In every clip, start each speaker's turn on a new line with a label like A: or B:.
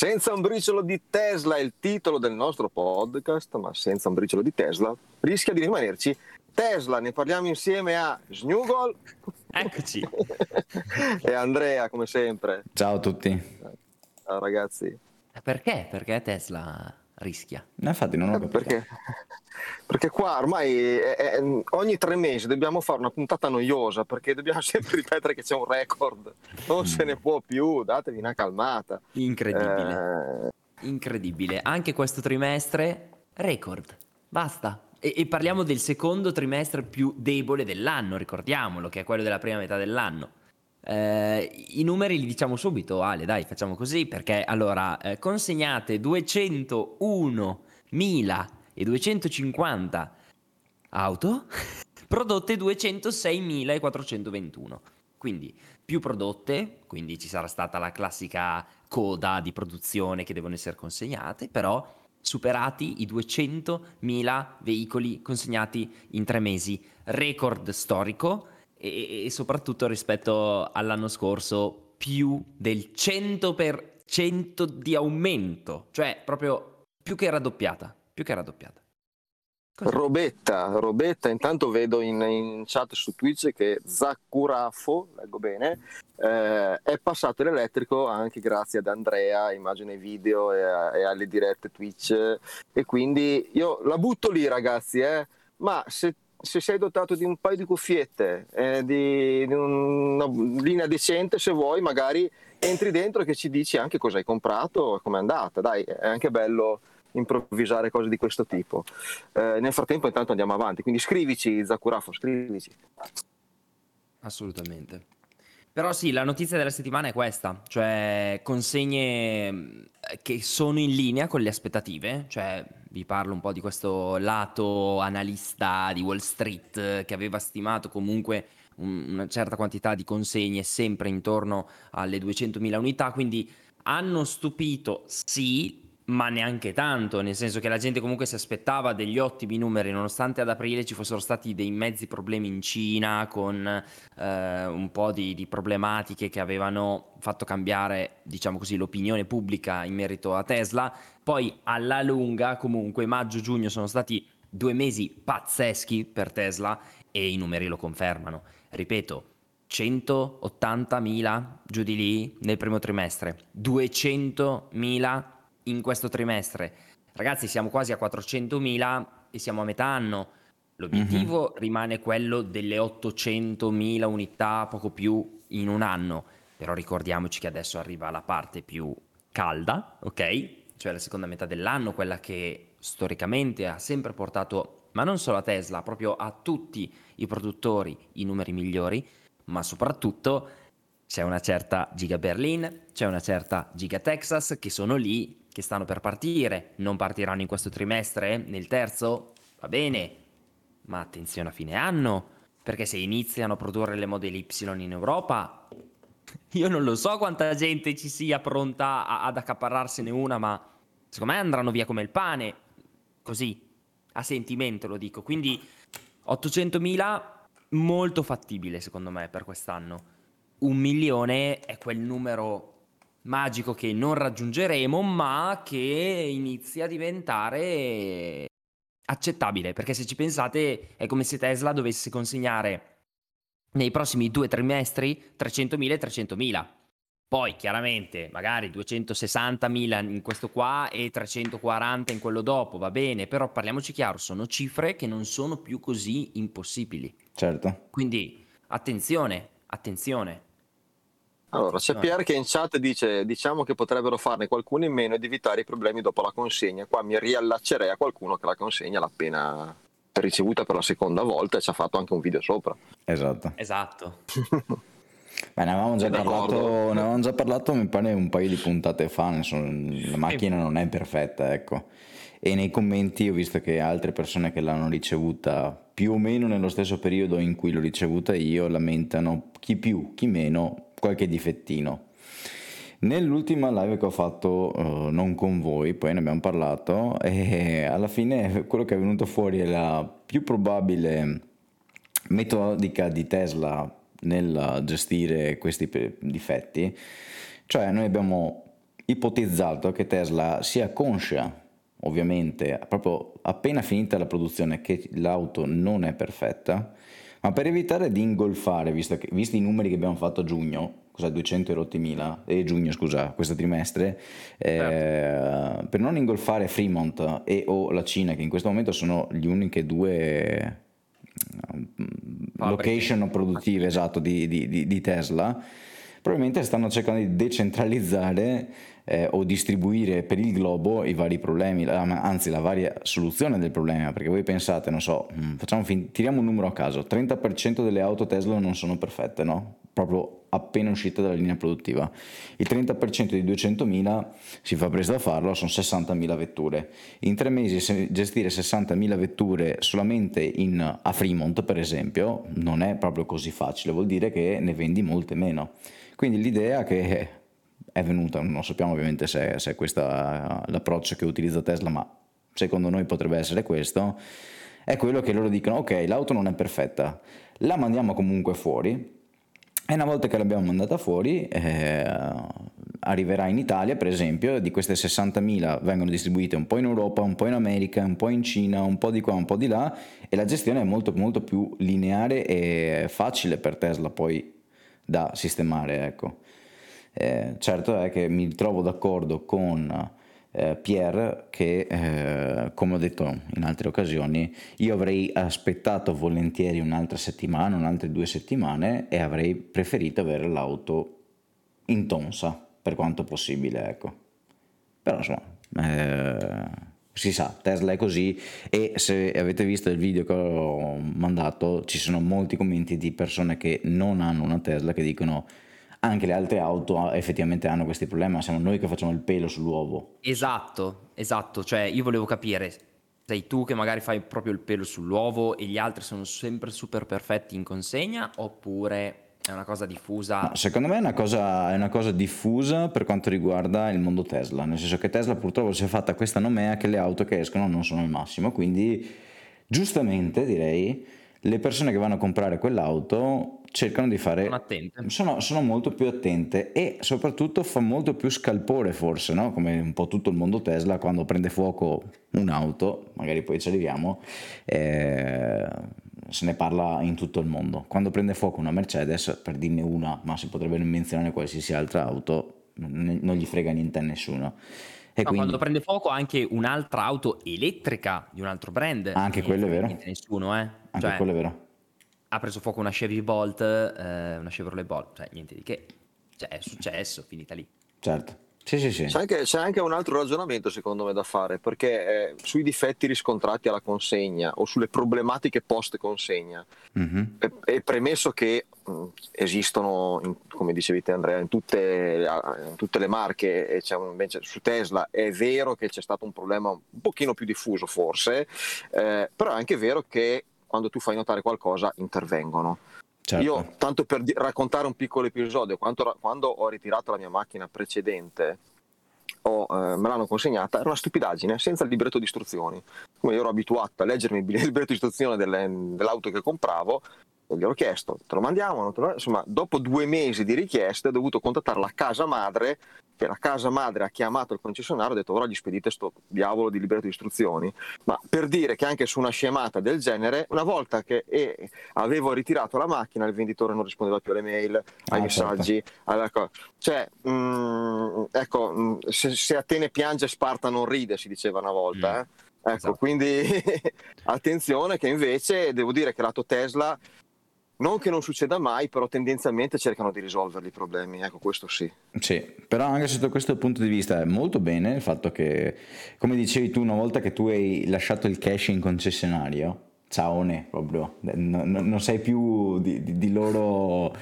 A: Senza un briciolo di Tesla è il titolo del nostro podcast, ma senza un briciolo di Tesla rischia di rimanerci Tesla. Ne parliamo insieme a Snugol.
B: Eccoci.
A: e Andrea, come sempre.
C: Ciao a tutti.
A: Ciao ragazzi.
B: Perché? Perché Tesla rischia?
C: No, infatti non ho capito.
A: Perché, perché qua ormai è- è- ogni tre mesi dobbiamo fare una puntata noiosa perché dobbiamo sempre ripetere che c'è un record. Non se ne può più, datevi una calmata.
B: Incredibile.
A: Eh,
B: Incredibile. Anche questo trimestre, record. Basta. E, e parliamo del secondo trimestre più debole dell'anno, ricordiamolo, che è quello della prima metà dell'anno. Eh, I numeri li diciamo subito, Ale, dai, facciamo così, perché allora eh, consegnate 201.250 auto, prodotte 206.421. Quindi più prodotte, quindi ci sarà stata la classica coda di produzione che devono essere consegnate, però superati i 200.000 veicoli consegnati in tre mesi, record storico e, e soprattutto rispetto all'anno scorso più del 100% di aumento, cioè proprio più che raddoppiata, più che raddoppiata. Così.
A: Robetta, Robetta, intanto vedo in, in chat su Twitch che Zacurafo, leggo bene, eh, è passato l'elettrico anche grazie ad Andrea, immagine video e, a- e alle dirette Twitch e quindi io la butto lì ragazzi, eh, ma se, se sei dotato di un paio di cuffiette, eh, di, di una linea decente se vuoi magari entri dentro che ci dici anche cosa hai comprato e com'è andata, dai, è anche bello improvvisare cose di questo tipo. Eh, nel frattempo intanto andiamo avanti, quindi scrivici Zacurafo, scrivici.
B: Assolutamente. Però sì, la notizia della settimana è questa, cioè consegne mh, che sono in linea con le aspettative, cioè vi parlo un po' di questo lato analista di Wall Street che aveva stimato comunque un- una certa quantità di consegne sempre intorno alle 200.000 unità, quindi hanno stupito sì, ma neanche tanto, nel senso che la gente comunque si aspettava degli ottimi numeri, nonostante ad aprile ci fossero stati dei mezzi problemi in Cina con eh, un po' di, di problematiche che avevano fatto cambiare, diciamo così, l'opinione pubblica in merito a Tesla. Poi alla lunga, comunque, maggio-giugno sono stati due mesi pazzeschi per Tesla e i numeri lo confermano. Ripeto, 180.000 giù di lì nel primo trimestre, 200.000 in questo trimestre. Ragazzi, siamo quasi a 400.000 e siamo a metà anno. L'obiettivo rimane quello delle 800.000 unità, poco più in un anno. Però ricordiamoci che adesso arriva la parte più calda, ok? Cioè la seconda metà dell'anno, quella che storicamente ha sempre portato, ma non solo a Tesla, proprio a tutti i produttori i numeri migliori, ma soprattutto c'è una certa Giga Berlin, c'è una certa Giga Texas che sono lì, che stanno per partire, non partiranno in questo trimestre, nel terzo, va bene, ma attenzione a fine anno, perché se iniziano a produrre le Model Y in Europa, io non lo so quanta gente ci sia pronta a- ad accaparrarsene una, ma secondo me andranno via come il pane, così, a sentimento lo dico, quindi 800.000 molto fattibile secondo me per quest'anno. Un milione è quel numero magico che non raggiungeremo, ma che inizia a diventare accettabile, perché se ci pensate è come se Tesla dovesse consegnare nei prossimi due trimestri 300.000 e 300.000. Poi chiaramente magari 260.000 in questo qua e 340 in quello dopo, va bene, però parliamoci chiaro, sono cifre che non sono più così impossibili.
C: Certo.
B: Quindi attenzione, attenzione.
A: Allora, c'è
B: Attenzione.
A: Pier che in chat dice diciamo che potrebbero farne qualcuno in meno ed evitare i problemi dopo la consegna. Qua mi riallaccerei a qualcuno che la consegna l'ha appena ricevuta per la seconda volta e ci ha fatto anche un video sopra.
C: Esatto.
B: Esatto.
C: Beh, ne avevamo già parlato, ne avevamo già parlato, mi pare, un paio di puntate fa, insomma, la macchina non è perfetta, ecco. E nei commenti ho visto che altre persone che l'hanno ricevuta più o meno nello stesso periodo in cui l'ho ricevuta io lamentano chi più, chi meno, qualche difettino. Nell'ultima live che ho fatto eh, non con voi, poi ne abbiamo parlato, e alla fine quello che è venuto fuori è la più probabile metodica di Tesla nel gestire questi difetti. Cioè noi abbiamo ipotizzato che Tesla sia conscia, ovviamente, proprio appena finita la produzione, che l'auto non è perfetta, ma per evitare di ingolfare, visto che, visti i numeri che abbiamo fatto a giugno, cosa 200 erotti mila, e giugno scusa, questo trimestre, eh, certo. per non ingolfare Fremont e o la Cina, che in questo momento sono le uniche due location produttive esatto, di, di, di Tesla, probabilmente stanno cercando di decentralizzare eh, o distribuire per il globo i vari problemi, anzi la varia soluzione del problema, perché voi pensate, non so, mm, fin- tiriamo un numero a caso, 30% delle auto Tesla non sono perfette, no? Proprio appena uscite dalla linea produttiva. Il 30% di 200.000 si fa presto a farlo, sono 60.000 vetture. In tre mesi gestire 60.000 vetture solamente in, a Fremont, per esempio, non è proprio così facile, vuol dire che ne vendi molte meno. Quindi l'idea che è venuta, non sappiamo ovviamente se, se è questo l'approccio che utilizza Tesla, ma secondo noi potrebbe essere questo, è quello che loro dicono, ok, l'auto non è perfetta, la mandiamo comunque fuori e una volta che l'abbiamo mandata fuori eh, arriverà in Italia, per esempio, di queste 60.000 vengono distribuite un po' in Europa, un po' in America, un po' in Cina, un po' di qua, un po' di là e la gestione è molto molto più lineare e facile per Tesla poi da sistemare, ecco. Eh, certo è che mi trovo d'accordo con eh, Pierre che, eh, come ho detto in altre occasioni, io avrei aspettato volentieri un'altra settimana, un'altre due settimane e avrei preferito avere l'auto in tonsa per quanto possibile, ecco. Però insomma, eh, si sa, Tesla è così e se avete visto il video che ho mandato ci sono molti commenti di persone che non hanno una Tesla che dicono anche le altre auto effettivamente hanno questi problemi, siamo noi che facciamo il pelo sull'uovo.
B: Esatto, esatto, cioè io volevo capire, sei tu che magari fai proprio il pelo sull'uovo e gli altri sono sempre super perfetti in consegna oppure è una cosa diffusa?
C: No, secondo me è una, cosa, è una, cosa, diffusa per quanto riguarda il mondo Tesla, nel senso che Tesla purtroppo si è fatta questa nomea che le auto che escono non sono il massimo, quindi giustamente direi le persone che vanno a comprare quell'auto cercano di fare...
B: Sono
C: sono, molto più attente e soprattutto fa molto più scalpore forse, no? come un po' tutto il mondo Tesla, quando prende fuoco un'auto, magari poi ci arriviamo, eh, se ne parla in tutto il mondo. Quando prende fuoco una Mercedes, per dirne una, ma si potrebbe menzionare qualsiasi altra auto, non gli frega niente a nessuno.
B: E no, quindi... Quando prende fuoco anche un'altra auto elettrica di un altro brand.
C: Anche quello è vero.
B: Nessuno, eh.
C: Anche cioè, quello è vero.
B: Ha preso fuoco una Chevy Bolt, eh, una Chevrolet Bolt, cioè niente di che. Cioè è successo, finita lì.
C: Certo. Sì, sì, sì.
A: C'è, anche, c'è anche un altro ragionamento secondo me da fare, perché eh, sui difetti riscontrati alla consegna o sulle problematiche post consegna, mm-hmm. è, è, premesso che mh, mm, esistono, in, come dicevi te Andrea, in tutte, in tutte le marche, e c'è un, invece su Tesla è vero che c'è stato un problema un pochino più diffuso forse, eh, però è anche vero che quando tu fai notare qualcosa intervengono. Certo. Io, tanto per di- raccontare un piccolo episodio, quando, quando, ho ritirato la mia macchina precedente, ho, eh, me l'hanno consegnata, era una stupidaggine, senza il libretto di istruzioni. Come io ero abituato a leggermi il libretto di istruzione delle, dell'auto che compravo, gli ho chiesto, te lo mandiamo? Te lo... Insomma, dopo due mesi di richieste ho dovuto contattare la casa madre, che la casa madre ha chiamato il concessionario e ha detto ora gli spedite sto diavolo di libretto di istruzioni. Ma per dire che anche su una scemata del genere, una volta che eh, avevo ritirato la macchina, il venditore non rispondeva più alle mail, ai ah, certo. messaggi. Certo. Cioè, mh, mm, ecco, mh, mm, se, se, Atene piange Sparta non ride, si diceva una volta. Mm. Eh? Ecco, esatto. quindi attenzione che invece devo dire che lato Tesla non che non succeda mai, però tendenzialmente cercano di risolvere i problemi, ecco questo sì.
C: Sì, però anche sotto questo punto di vista è molto bene il fatto che, come dicevi tu, una volta che tu hai lasciato il cash in concessionario, ciao ne, proprio, non, non sei più di, di, di, loro,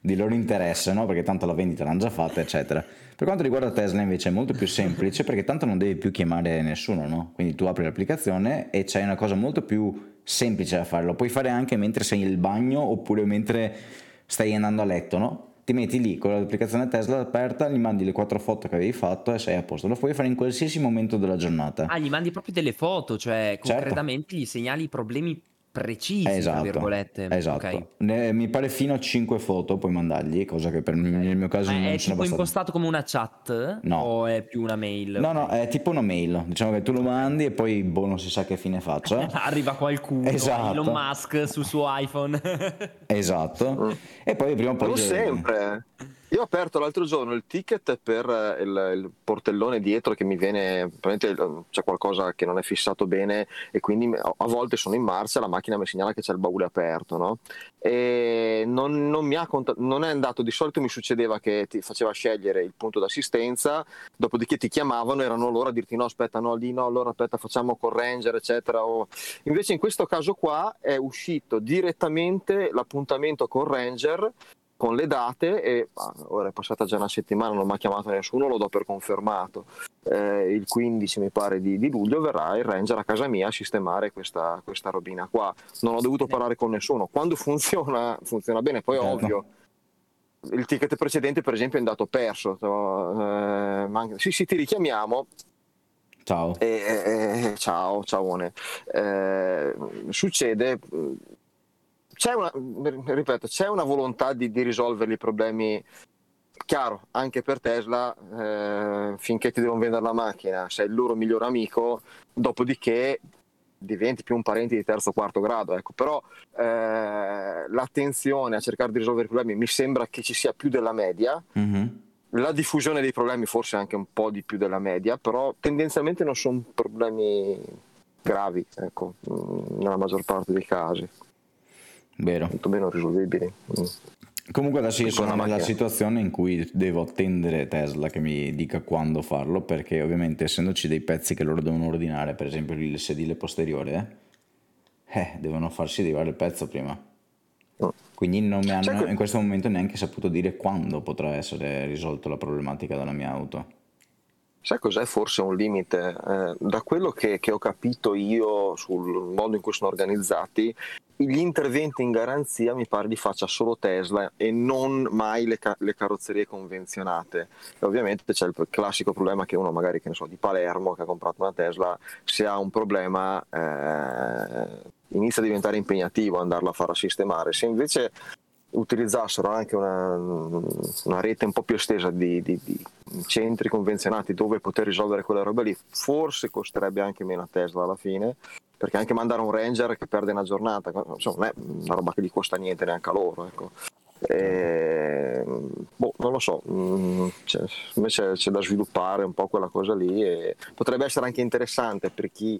C: di loro interesse, no? perché tanto la vendita l'hanno già fatta, eccetera. Per quanto riguarda Tesla invece è molto più semplice perché tanto non devi più chiamare nessuno, no? Quindi tu apri l'applicazione e c'è una cosa molto più semplice da fare, lo puoi fare anche mentre sei nel bagno oppure mentre stai andando a letto, no? Ti metti lì con l'applicazione Tesla aperta, gli mandi le quattro foto che avevi fatto e sei a posto. Lo puoi fare in qualsiasi momento della giornata.
B: Ah, gli mandi proprio delle foto, cioè certo. concretamente certo. gli segnali i problemi precisi, tra
C: Esatto,
B: virgolette.
C: esatto.
B: Ok.
C: Ne- mi pare fino a 5 foto puoi mandargli, cosa che per nel mio caso
B: Ma
C: non
B: è
C: sono
B: tipo
C: abbastanza.
B: impostato come una chat
C: No.
B: o è più una mail?
C: No, no, è tipo una mail. Diciamo che tu lo mandi e poi boh, non si sa che fine faccia.
B: Arriva qualcuno,
C: Esatto.
B: Elon Musk sul suo iPhone.
C: Esatto. E poi prima o poi
A: Non sempre. Io ho aperto l'altro giorno il ticket per eh, il, il portellone dietro che mi viene, probabilmente eh, c'è qualcosa che non è fissato bene e quindi a volte sono in marcia la macchina mi segnala che c'è il baule aperto, no? E non, non cont- non è andato, di solito mi succedeva che ti faceva scegliere il punto d'assistenza, dopodiché ti chiamavano, erano loro a dirti no aspetta no lì no, allora aspetta facciamo col ranger eccetera. o- Invece in questo caso qua è uscito direttamente l'appuntamento con ranger con le date e ora è passata già una settimana, non mi ha chiamato nessuno, lo do per confermato. Eh, il 15 mi pare di, di luglio verrà il ranger a casa mia a sistemare questa, questa robina qua. Non ho dovuto parlare con nessuno. Quando funziona, funziona bene, poi
C: Certo.
A: ovvio. Il ticket precedente, per esempio, è andato perso. Eh, ma anche- sì, sì, ti richiamiamo.
C: Ciao.
A: E, e- ciao, ciaone. Eh, succede, c'è una, ripeto, c'è una volontà di, di risolvere i problemi. Chiaro, anche per Tesla, eh, finché ti devono vendere la macchina, sei il loro migliore amico, dopodiché diventi più un parente di terzo o quarto grado. Ecco. Però eh, l'attenzione a cercare di risolvere i problemi mi sembra che ci sia più della media
C: Mhm.
A: la diffusione dei problemi forse anche un po' di più della media, però tendenzialmente non sono problemi gravi, ecco, mm, nella maggior parte dei casi,
C: Vero.
A: molto meno risolvibili. Mm.
C: Comunque adesso io sono
A: la
C: nella situazione in cui devo attendere Tesla che mi dica quando farlo, perché ovviamente essendoci dei pezzi che loro devono ordinare, per esempio il sedile posteriore, eh, devono farsi arrivare il pezzo prima.
A: Mm.
C: Quindi non mi hanno
A: che-
C: in questo momento neanche saputo dire quando potrà essere risolta la problematica della mia auto.
A: Sai cos'è forse un limite? Eh, da quello che, che ho capito io sul modo in cui sono organizzati, gli interventi in garanzia mi pare li faccia solo Tesla e non mai le, ca- le carrozzerie convenzionate. E ovviamente c'è il classico problema che uno magari che so, di Palermo che ha comprato una Tesla, se ha un problema eh, inizia a diventare impegnativo andarla a far sistemare. Se invece utilizzassero anche una, una rete un po' più estesa di, di- di centri convenzionati dove poter risolvere quelle robe lì, forse costerebbe anche meno a Tesla alla fine, perché anche mandare un Ranger che perde una giornata, insomma, non è una roba che gli costa niente neanche a loro. Ecco. E, boh, non lo so, mm, c'è, invece c'è da sviluppare un po' quella cosa lì e potrebbe essere anche interessante per chi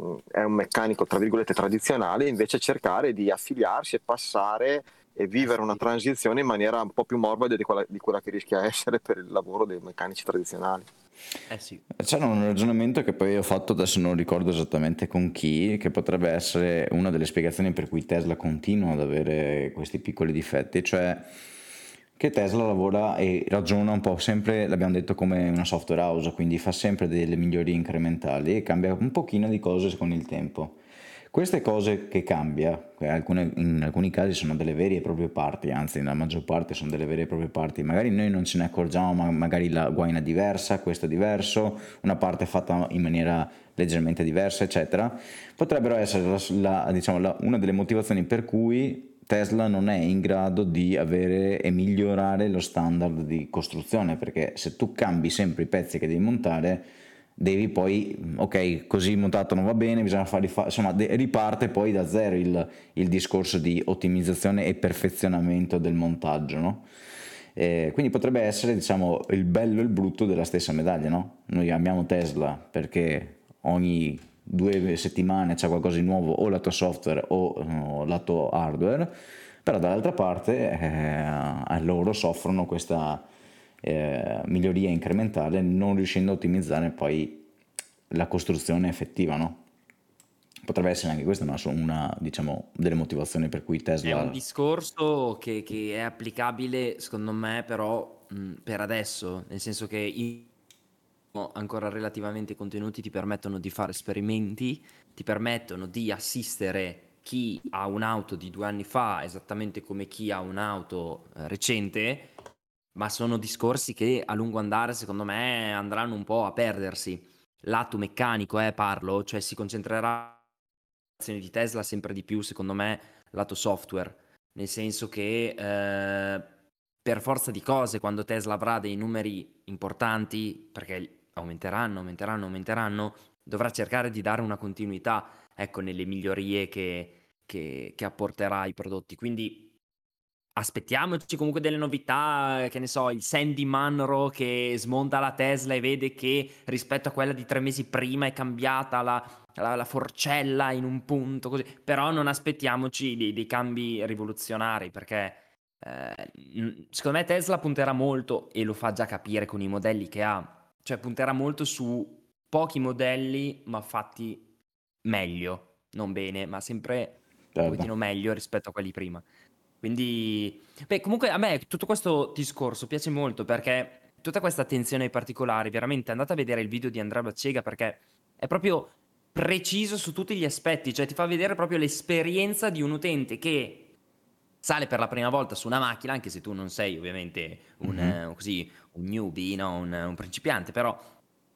A: mm, è un meccanico tra virgolette tradizionale invece cercare di affiliarsi e passare e vivere una transizione in maniera un po' più morbida di quella, di quella che rischia essere per il lavoro dei meccanici tradizionali.
B: Eh sì.
C: C'era un ragionamento che poi ho fatto, adesso non ricordo esattamente con chi, che potrebbe essere una delle spiegazioni per cui Tesla continua ad avere questi piccoli difetti, cioè che Tesla lavora e ragiona un po' sempre, l'abbiamo detto, come una software house, quindi fa sempre delle migliorie incrementali e cambia un pochino di cose con il tempo. Queste cose che cambia, che alcune- in alcuni casi sono delle vere e proprie parti, anzi nella maggior parte sono delle vere e proprie parti, magari noi non ce ne accorgiamo, ma magari la guaina è diversa, questo è diverso, una parte è fatta in maniera leggermente diversa, eccetera, potrebbero essere la- la- diciamo, la- una delle motivazioni per cui Tesla non è in grado di avere e migliorare lo standard di costruzione, perché se tu cambi sempre i pezzi che devi montare, devi poi, ok, così montato non va bene, bisogna fare, rifa- insomma, riparte poi da zero il, il discorso di ottimizzazione e perfezionamento del montaggio, no? Eh, quindi potrebbe essere, diciamo, il bello e il brutto della stessa medaglia, no? Noi amiamo Tesla perché ogni due settimane c'è qualcosa di nuovo, o lato software o o lato hardware, però dall'altra parte eh, loro soffrono questa eh, miglioria incrementale non riuscendo a ottimizzare poi la costruzione effettiva, no? Potrebbe essere anche questa una, una, diciamo, delle motivazioni per cui
B: È
C: Tesla...
B: un discorso che, che è applicabile, secondo me, però mh, per adesso, nel senso che i- ancora relativamente contenuti ti permettono di fare esperimenti, ti permettono di assistere chi ha un'auto di due anni fa esattamente come chi ha un'auto eh, recente, ma sono discorsi che a lungo andare, secondo me, andranno un po' a perdersi. Lato meccanico, eh, parlo, cioè si concentrerà di Tesla sempre di più, secondo me, lato software, nel senso che eh, per forza di cose, quando Tesla avrà dei numeri importanti, perché aumenteranno, aumenteranno, aumenteranno, dovrà cercare di dare una continuità, ecco, nelle migliorie che, che, che apporterà ai prodotti. Quindi aspettiamoci comunque delle novità, che ne so, il Sandy Munro che smonta la Tesla e vede che rispetto a quella di tre mesi prima è cambiata la, la, la forcella in un punto, così. Però non aspettiamoci dei, dei cambi rivoluzionari perché eh, secondo me Tesla punterà molto e lo fa già capire con i modelli che ha, cioè punterà molto su pochi modelli ma fatti meglio, non bene, ma sempre un
C: Certo.
B: pochettino meglio rispetto a quelli prima. Quindi, beh, comunque a me tutto questo discorso piace molto perché tutta questa attenzione ai particolari, veramente andate a vedere il video di Andrea Baccega perché è proprio preciso su tutti gli aspetti, cioè ti fa vedere proprio l'esperienza di un utente che sale per la prima volta su una macchina, anche se tu non sei ovviamente un,
C: Mhm.
B: eh, così, un newbie, no? un, un principiante, però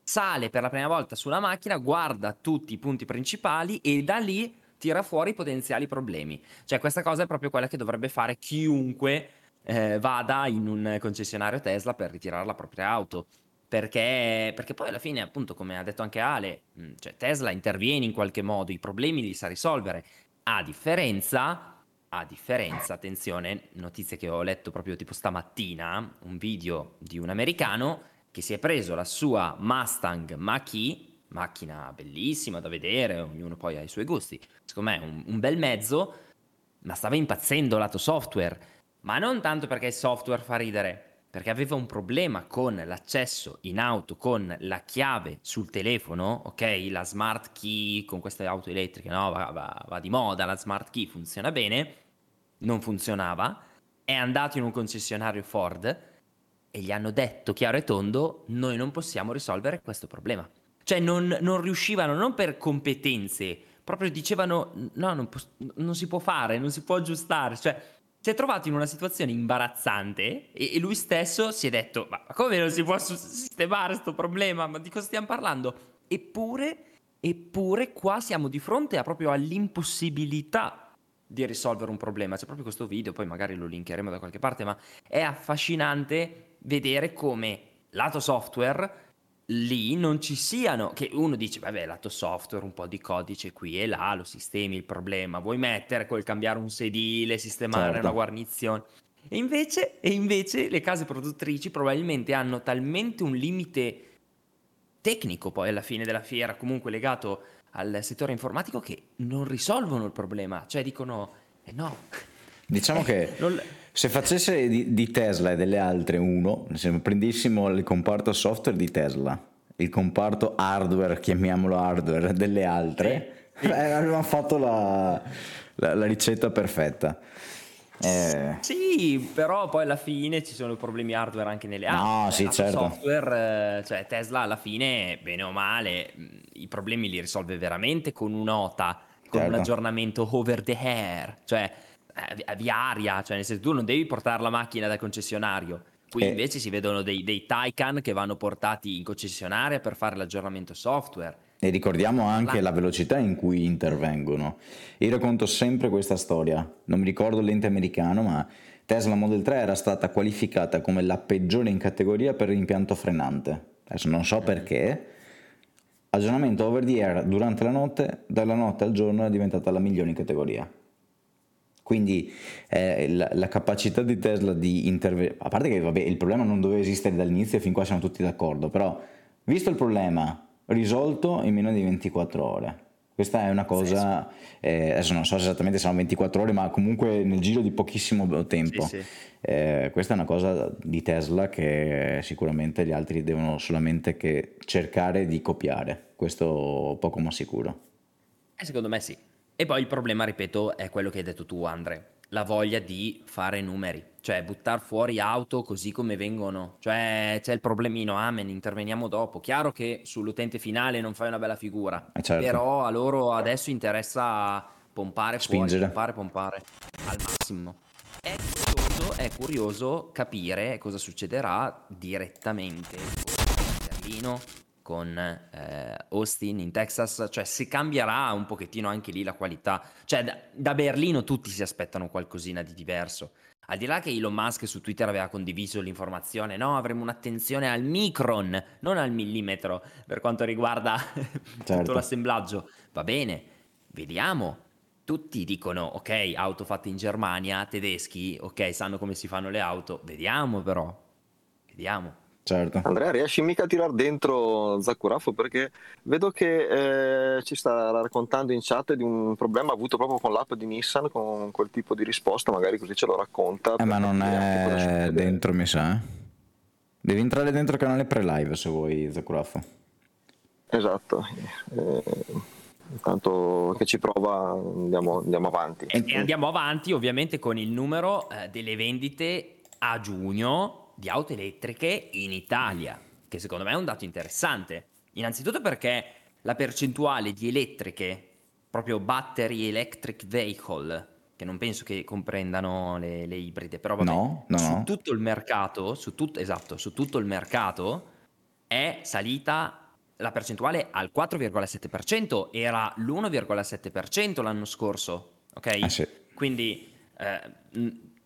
B: sale per la prima volta sulla macchina, guarda tutti i punti principali e da lì tira fuori i potenziali problemi. Cioè questa cosa è proprio quella che dovrebbe fare chiunque eh, vada in un concessionario Tesla per ritirare la propria auto. Perché, perché poi alla fine, appunto, come ha detto anche Ale, mh, cioè Tesla interviene in qualche modo, i problemi li sa risolvere. A differenza, a differenza, attenzione, notizie che ho letto proprio tipo stamattina, un video di un americano che si è preso la sua Mustang Mach-E, macchina bellissima da vedere, ognuno poi ha i suoi gusti, secondo me è un, un bel mezzo, ma stava impazzendo lato software, ma non tanto perché il software fa ridere, perché aveva un problema con l'accesso in auto con la chiave sul telefono, ok? La smart key con queste auto elettriche, no? Va, va- va di moda, la smart key funziona bene, non funzionava, è andato in un concessionario Ford e gli hanno detto chiaro e tondo, noi non possiamo risolvere questo problema. Cioè non, non riuscivano, non per competenze, proprio dicevano no, non, pos- non si può fare, non si può aggiustare. Cioè si è trovato in una situazione imbarazzante e, e lui stesso si è detto ma come non si può sistemare questo problema? Ma di cosa stiamo parlando? Eppure, eppure qua siamo di fronte a proprio all'impossibilità di risolvere un problema. C'è proprio questo video, poi magari lo linkeremo da qualche parte, ma è affascinante vedere come lato software lì non ci siano, che uno dice, vabbè, lato software, un po' di codice qui e là, lo sistemi il problema, vuoi mettere col cambiare un sedile, sistemare
C: Certo.
B: una guarnizione. E invece, e invece le case produttrici probabilmente hanno talmente un limite tecnico poi alla fine della fiera, comunque legato al settore informatico, che non risolvono il problema, cioè dicono, eh no.
C: Diciamo che
B: Non-
C: se facesse di, di Tesla e delle altre uno, se prendessimo il comparto software di Tesla, il comparto hardware, chiamiamolo hardware, delle altre,
B: Sì,
C: eh, avevamo fatto la, la- la ricetta perfetta. Eh,
B: Sì, però poi alla fine ci sono problemi hardware anche nelle
C: No,
B: auto. Cioè,
C: sì, certo.
B: software, eh, cioè Tesla alla fine, bene o male, i problemi li risolve veramente con un'OTA, con un
C: Certo.
B: aggiornamento over the air, cioè via aria, cioè nel senso tu non devi portare la macchina dal concessionario. Qui
C: Eh.
B: invece si vedono dei, dei Taycan che vanno portati in concessionaria per fare l'aggiornamento software.
C: E ricordiamo anche la velocità in cui intervengono. Io racconto sempre questa storia, non mi ricordo l'ente americano, ma Tesla Model 3 era stata qualificata come la peggiore in categoria per l'impianto frenante. Adesso non so perché. Aggiornamento over the air durante la notte, dalla notte al giorno è diventata la migliore in categoria. Quindi eh, la, la capacità di Tesla di intervenire, a parte che vabbè, il problema non doveva esistere dall'inizio fin qua siamo tutti d'accordo, però visto il problema risolto in meno di 24 ore. Questa è una cosa, eh, adesso non so esattamente se sono 24 ore, ma comunque nel giro di pochissimo tempo.
B: Sì, sì.
C: Eh, questa è una cosa di Tesla che sicuramente gli altri devono solamente che cercare di copiare, questo poco ma sicuro.
B: Eh, secondo me sì. E poi il problema, ripeto, è quello che hai detto tu, Andre, la voglia di fare numeri, cioè buttare fuori auto così come vengono. Cioè c'è il problemino, amen, interveniamo dopo. Chiaro che sull'utente finale non fai una bella figura,
C: Eh, certo.
B: però a loro adesso interessa pompare fuori,
C: Spingere.
B: pompare, pompare al massimo. È curioso, è curioso capire cosa succederà direttamente con Berlino, con eh, Austin in Texas, cioè se cambierà un pochettino anche lì la qualità, cioè da, da, Berlino tutti si aspettano qualcosina di diverso. Al di là che Elon Musk su Twitter aveva condiviso l'informazione, no, avremo un'attenzione al micron, non al millimetro, per quanto riguarda certo. tutto l'assemblaggio. Va bene, vediamo. Tutti dicono, ok, auto fatte in Germania, tedeschi, ok, sanno come si fanno le auto. Vediamo però, vediamo.
C: Certo.
A: Andrea, riesci mica a tirare dentro Zacurafo perché vedo che eh, ci sta raccontando in chat di un problema avuto proprio con l'app di Nissan, con quel tipo di risposta, magari così ce lo racconta.
C: Eh, ma non è dentro, mi sa. Eh? Devi entrare dentro il canale pre-live se vuoi, Zacurafo.
A: Esatto. Eh, intanto che ci prova andiamo, andiamo avanti.
B: E, e, andiamo avanti ovviamente con il numero eh, delle vendite a giugno di auto elettriche in Italia, che secondo me è un dato interessante. Innanzitutto perché la percentuale di elettriche, proprio battery electric vehicle, che non penso che comprendano le, le ibride, però vabbè,
C: no, no,
B: su tutto il mercato, su tutto, esatto, su tutto il mercato è salita la percentuale al 4,7%, era l'1,7% l'anno scorso, ok?
C: Ah, sì.
B: Quindi eh,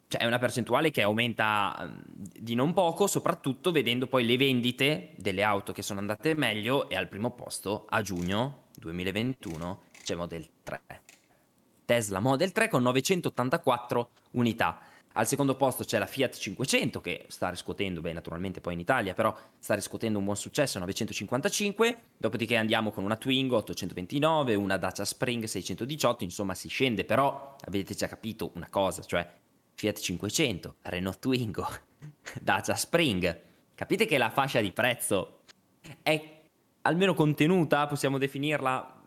B: cioè è una percentuale che aumenta di non poco, soprattutto vedendo poi le vendite delle auto che sono andate meglio e al primo posto a giugno 2021 c'è Model 3. Tesla Model 3 con 984 unità. Al secondo posto c'è la Fiat 500 che sta riscuotendo, beh naturalmente poi in Italia, però sta riscuotendo un buon successo, 955, dopodiché andiamo con una Twingo 829, una Dacia Spring 618, insomma si scende, però avete già capito una cosa, cioè Fiat 500, Renault Twingo, Dacia Spring. Capite che la fascia di prezzo è almeno contenuta, possiamo definirla?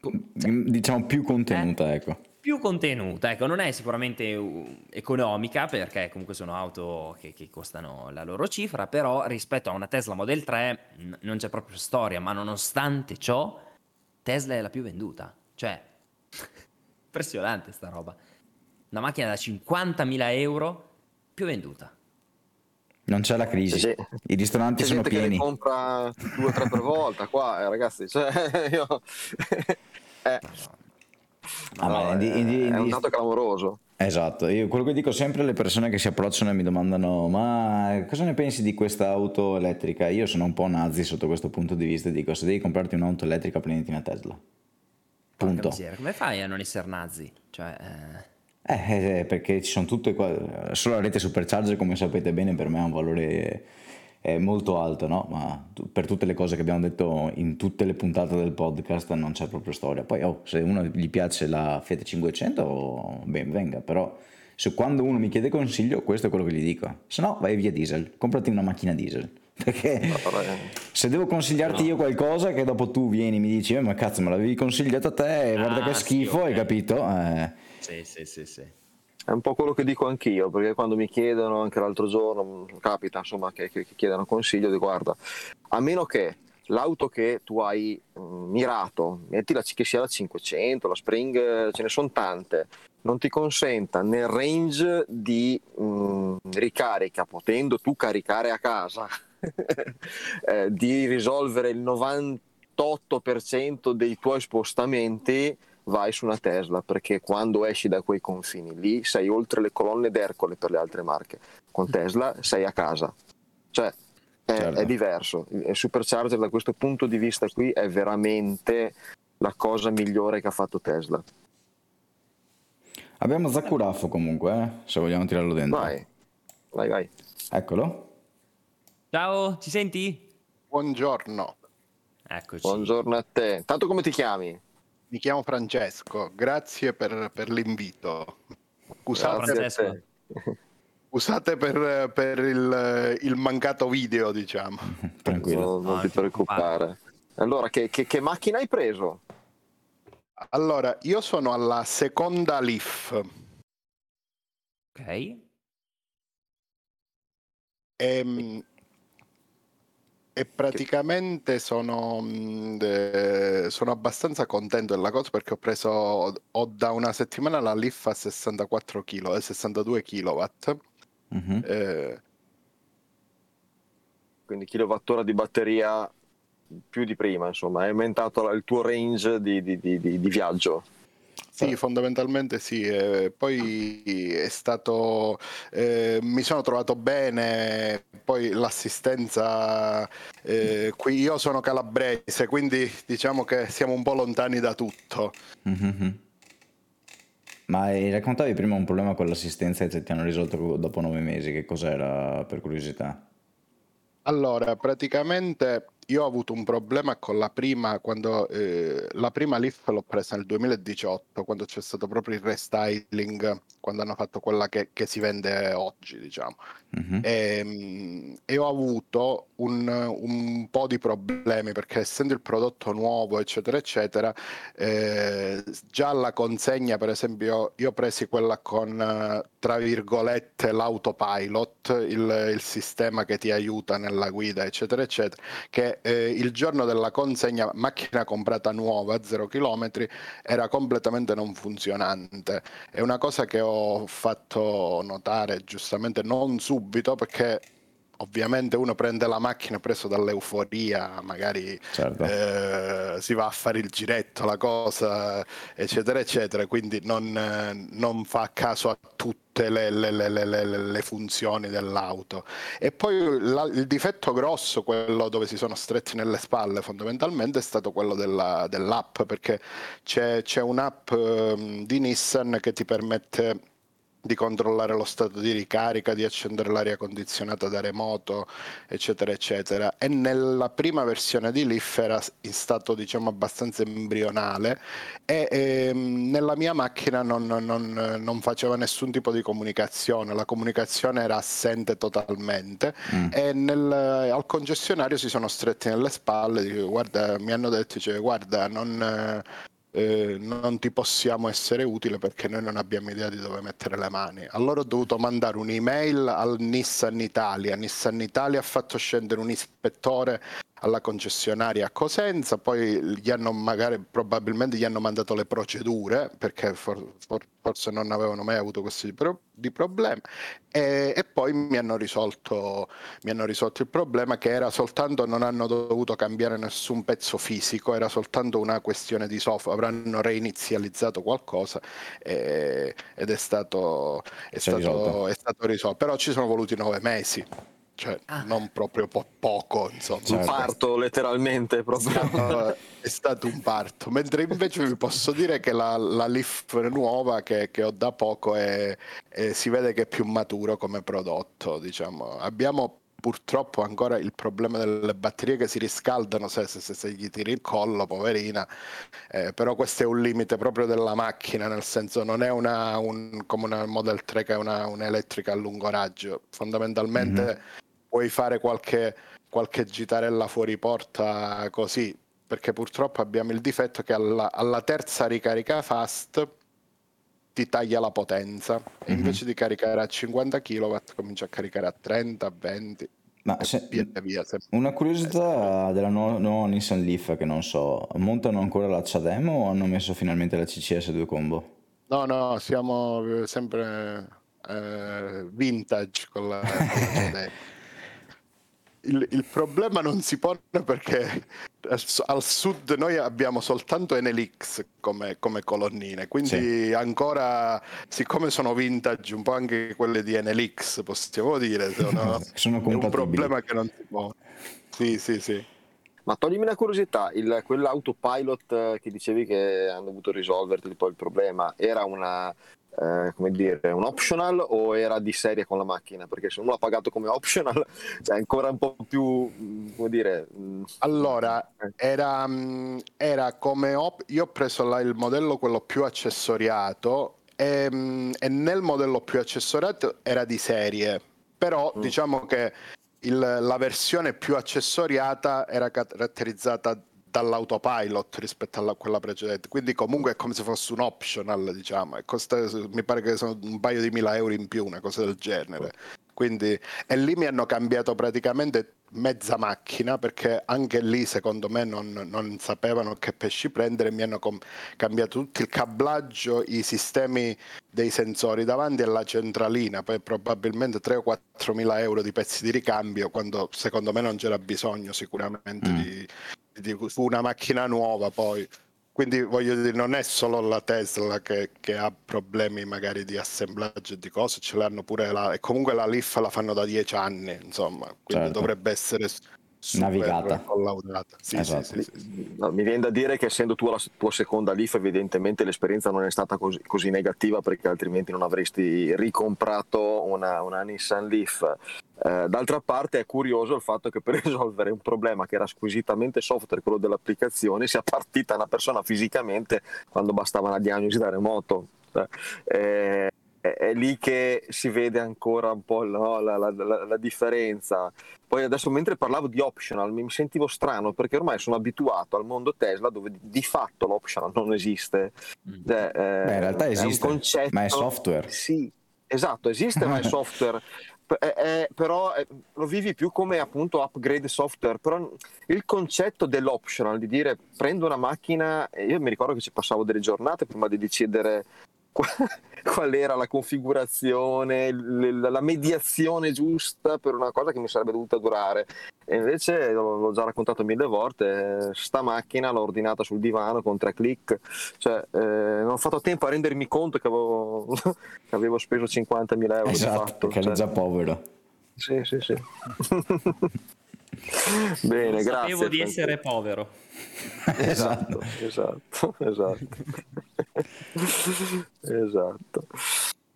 C: Cioè, diciamo più contenuta, eh? ecco.
B: Più contenuta, ecco, non è sicuramente uh, economica perché comunque sono auto che, che, costano la loro cifra, però rispetto a una Tesla Model 3 n- non c'è proprio storia, ma nonostante ciò Tesla è la più venduta. Cioè, impressionante sta roba una macchina da 50.000 euro più venduta.
C: Non c'è la crisi, sì. i ristoranti
A: c'è
C: sono pieni.
A: Che compra due o tre per volta qua, eh, ragazzi. Cioè, io... eh.
C: Ah, no,
A: è, è, è un dato clamoroso.
C: Esatto, io quello che dico sempre alle persone che si approcciano e mi domandano ma cosa ne pensi di questa auto elettrica? Io sono un po' nazi sotto questo punto di vista e dico se devi comprarti un'auto elettrica prenditi una Tesla. Punto.
B: Come fai a non essere nazi? Cioè, eh...
C: Eh, eh, perché ci sono tutte qua. Solo la rete supercharger, come sapete bene, per me ha un valore eh, molto alto, no? Ma per tutte le cose che abbiamo detto in tutte le puntate del podcast non c'è proprio storia. Poi, oh, se uno gli piace la Fiat 500, ben venga, però se quando uno mi chiede consiglio, questo è quello che gli dico. Se no, vai via diesel, comprati una macchina diesel. Perché se devo consigliarti io qualcosa che dopo tu vieni e mi dici, eh, ma cazzo, me l'avevi consigliato a te, guarda ah, che schifo, sì, okay. hai capito? Eh,
B: sì, sì, sì, sì.
A: È un po' quello che dico anch'io, perché quando mi chiedono, anche l'altro giorno, capita insomma che, che, che chiedano consiglio, di guarda, a meno che l'auto che tu hai mh, mirato, mettila che sia la 500, la Spring, ce ne sono tante, non ti consenta nel range di mh, ricarica, potendo tu caricare a casa, eh, di risolvere il 98% dei tuoi spostamenti, vai su una Tesla perché quando esci da quei confini lì sei oltre le colonne d'Ercole per le altre marche. Con Tesla sei a casa. Cioè è, certo. è diverso. Il supercharger da questo punto di vista qui è veramente la cosa migliore che ha fatto Tesla.
C: Abbiamo Zacurafo comunque, eh? se vogliamo tirarlo dentro.
A: Vai, vai, vai.
C: Eccolo.
B: Ciao, ci senti?
D: Buongiorno.
B: Eccoci.
A: Buongiorno a te. Tanto come ti chiami?
D: Mi chiamo Francesco, grazie per, per l'invito. Scusate, scusate per, per il, il, mancato video, diciamo.
C: Tranquillo.
A: No, non ti preoccupare. Allora, che, che, che, macchina hai preso?
D: Allora, io sono alla seconda Leaf.
B: Ok.
D: E, ehm, e praticamente sono, mm, sono, abbastanza contento della cosa perché ho preso ho da una settimana la Leaf a 64 kg, 62 kW. Mm-hmm.
A: Eh, quindi kilowattora di batteria più di prima, insomma, è aumentato il tuo range di, di, di, di viaggio.
D: Sì, fondamentalmente sì. Eh, poi è stato. Eh, mi sono trovato bene. Poi l'assistenza. Eh, qui io sono calabrese, quindi diciamo che siamo un po' lontani da tutto.
C: Mm-hmm. Ma raccontavi prima un problema con l'assistenza che ti hanno risolto dopo nove mesi. Che cos'era per curiosità?
D: Allora, praticamente io ho avuto un problema con la prima, quando eh, la prima Leaf l'ho presa nel 2018, quando c'è stato proprio il restyling, quando hanno fatto quella che, che si vende oggi, diciamo. Mm-hmm. E, e, ho avuto un, un, po' di problemi perché essendo il prodotto nuovo, eccetera, eccetera, eh, già la consegna, per esempio, io ho presi quella con, tra virgolette, l'autopilot, il, il sistema che ti aiuta nella guida, eccetera, eccetera, che eh, il giorno della consegna, macchina comprata nuova a 0 km, era completamente non funzionante. È una cosa che ho fatto notare giustamente non subito perché ovviamente uno prende la macchina preso dall'euforia, magari certo. eh, si va a fare il giretto, la cosa, eccetera, eccetera, quindi non, non fa caso a tutte le, le, le, le funzioni dell'auto. E poi la, il difetto grosso, quello dove si sono stretti nelle spalle fondamentalmente, è stato quello della, dell'app, perché c'è, c'è un'app eh, di Nissan che ti permette di controllare lo stato di ricarica, di accendere l'aria condizionata da remoto, eccetera, eccetera. E nella prima versione di Leaf era in stato diciamo abbastanza embrionale e ehm, nella mia macchina non, non, non, faceva nessun tipo di comunicazione, la comunicazione era assente totalmente mm. e nel, al concessionario si sono stretti nelle spalle, guarda, mi hanno detto, cioè, guarda, non eh, non ti possiamo essere utile perché noi non abbiamo idea di dove mettere le mani. Allora ho dovuto mandare un'email al Nissan Italia. Nissan Italia ha fatto scendere un ispettore alla concessionaria a Cosenza, poi gli hanno magari probabilmente gli hanno mandato le procedure perché for, for, forse non avevano mai avuto questi pro, di problemi e, e, poi mi hanno, risolto, mi hanno risolto il problema che era soltanto non hanno dovuto cambiare nessun pezzo fisico, era soltanto una questione di software, avranno reinizializzato qualcosa e, ed è stato, è stato, è stato risolto, però ci sono voluti nove mesi cioè ah. non proprio po- poco insomma
A: un certo. parto letteralmente proprio.
D: È, stato, è stato un parto mentre invece vi posso dire che la, la Leaf nuova che, che, ho da poco è, è, si vede che è più maturo come prodotto diciamo abbiamo purtroppo ancora il problema delle batterie che si riscaldano se, se, se gli tiri il collo, poverina, eh, però questo è un limite proprio della macchina, nel senso non è una, un, come una Model 3 che è una, un'elettrica a lungo raggio, fondamentalmente mm-hmm puoi fare qualche, qualche gitarella fuori porta così, perché purtroppo abbiamo il difetto che alla, alla terza ricarica fast ti taglia la potenza e mm-hmm. invece di caricare a 50 kW comincia a caricare a 30, 20
C: ma se, via via, una curiosità della nuova, nuova, Nissan Leaf che non so, montano ancora la CHAdeMO o hanno messo finalmente la CCS 2 combo?
D: No, no, siamo sempre eh, vintage con la, con la il, il, problema non si pone perché al sud noi abbiamo soltanto Enelix come, come colonnine, quindi sì. ancora, siccome sono vintage, un po' anche quelle di Enelix, possiamo dire, sono,
C: sono è
D: un problema che non si pone. Sì, sì, sì.
A: Ma toglimi una curiosità, il, quell'autopilot che dicevi che hanno dovuto risolverti poi il problema, era una, eh, come dire, un optional o era di serie con la macchina? Perché se uno l'ha pagato come optional, cioè ancora un po' più, mm, come dire...
D: Mm, allora, eh. era, mm, era come... Op- io ho preso la, il modello quello più accessoriato e, e, nel modello più accessoriato era di serie, però mm. diciamo che il, la versione più accessoriata era caratterizzata dall'autopilot rispetto a quella precedente, quindi comunque è come se fosse un optional, diciamo, e costa, mi pare che sono un paio di mila euro in più, una cosa del genere. Quindi, e lì mi hanno cambiato praticamente mezza macchina perché anche lì secondo me non, non sapevano che pesci prendere mi hanno com- cambiato tutto il cablaggio i sistemi dei sensori davanti alla centralina poi probabilmente 3 o 4 mila euro di pezzi di ricambio quando secondo me non c'era bisogno sicuramente mm. di, di una macchina nuova poi quindi voglio dire, non è solo la Tesla che, che, ha problemi magari di assemblaggio e di cose, ce l'hanno pure la... E comunque la Leaf la fanno da dieci anni, insomma, quindi certo. dovrebbe essere
C: navigata
D: collaudata. Sì,
C: esatto.
A: sì, sì, no, mi viene da dire che essendo tu la tua seconda Leaf evidentemente l'esperienza non è stata così, così negativa perché altrimenti non avresti ricomprato una, una Nissan Leaf eh, d'altra parte è curioso il fatto che per risolvere un problema che era squisitamente software, quello dell'applicazione, sia partita una persona fisicamente quando bastava una diagnosi da remoto. Eh, è lì che si vede ancora un po' no, la, la, la, la, differenza. Poi adesso mentre parlavo di optional mi sentivo strano perché ormai sono abituato al mondo Tesla dove di, di fatto l'optional non esiste.
C: Mm. Cioè, eh, Beh, in realtà esiste, concetto... ma è software.
A: Sì, esatto, esiste ma è software. Eh, eh, però eh, lo vivi più come appunto upgrade software, però il concetto dell'optional, di dire prendo una macchina, io mi ricordo che ci passavo delle giornate prima di decidere qual era la configurazione, la mediazione giusta per una cosa che mi sarebbe dovuta durare. E invece l'ho già raccontato mille volte, sta macchina l'ho ordinata sul divano con tre clic, cioè eh, non ho fatto tempo a rendermi conto che avevo, che avevo speso 50.000 euro.
C: Esatto, che
A: cioè.
C: già povero.
A: Sì, sì, sì. Bene, grazie.
B: Sapevo di essere povero.
A: esatto, esatto, esatto. esatto.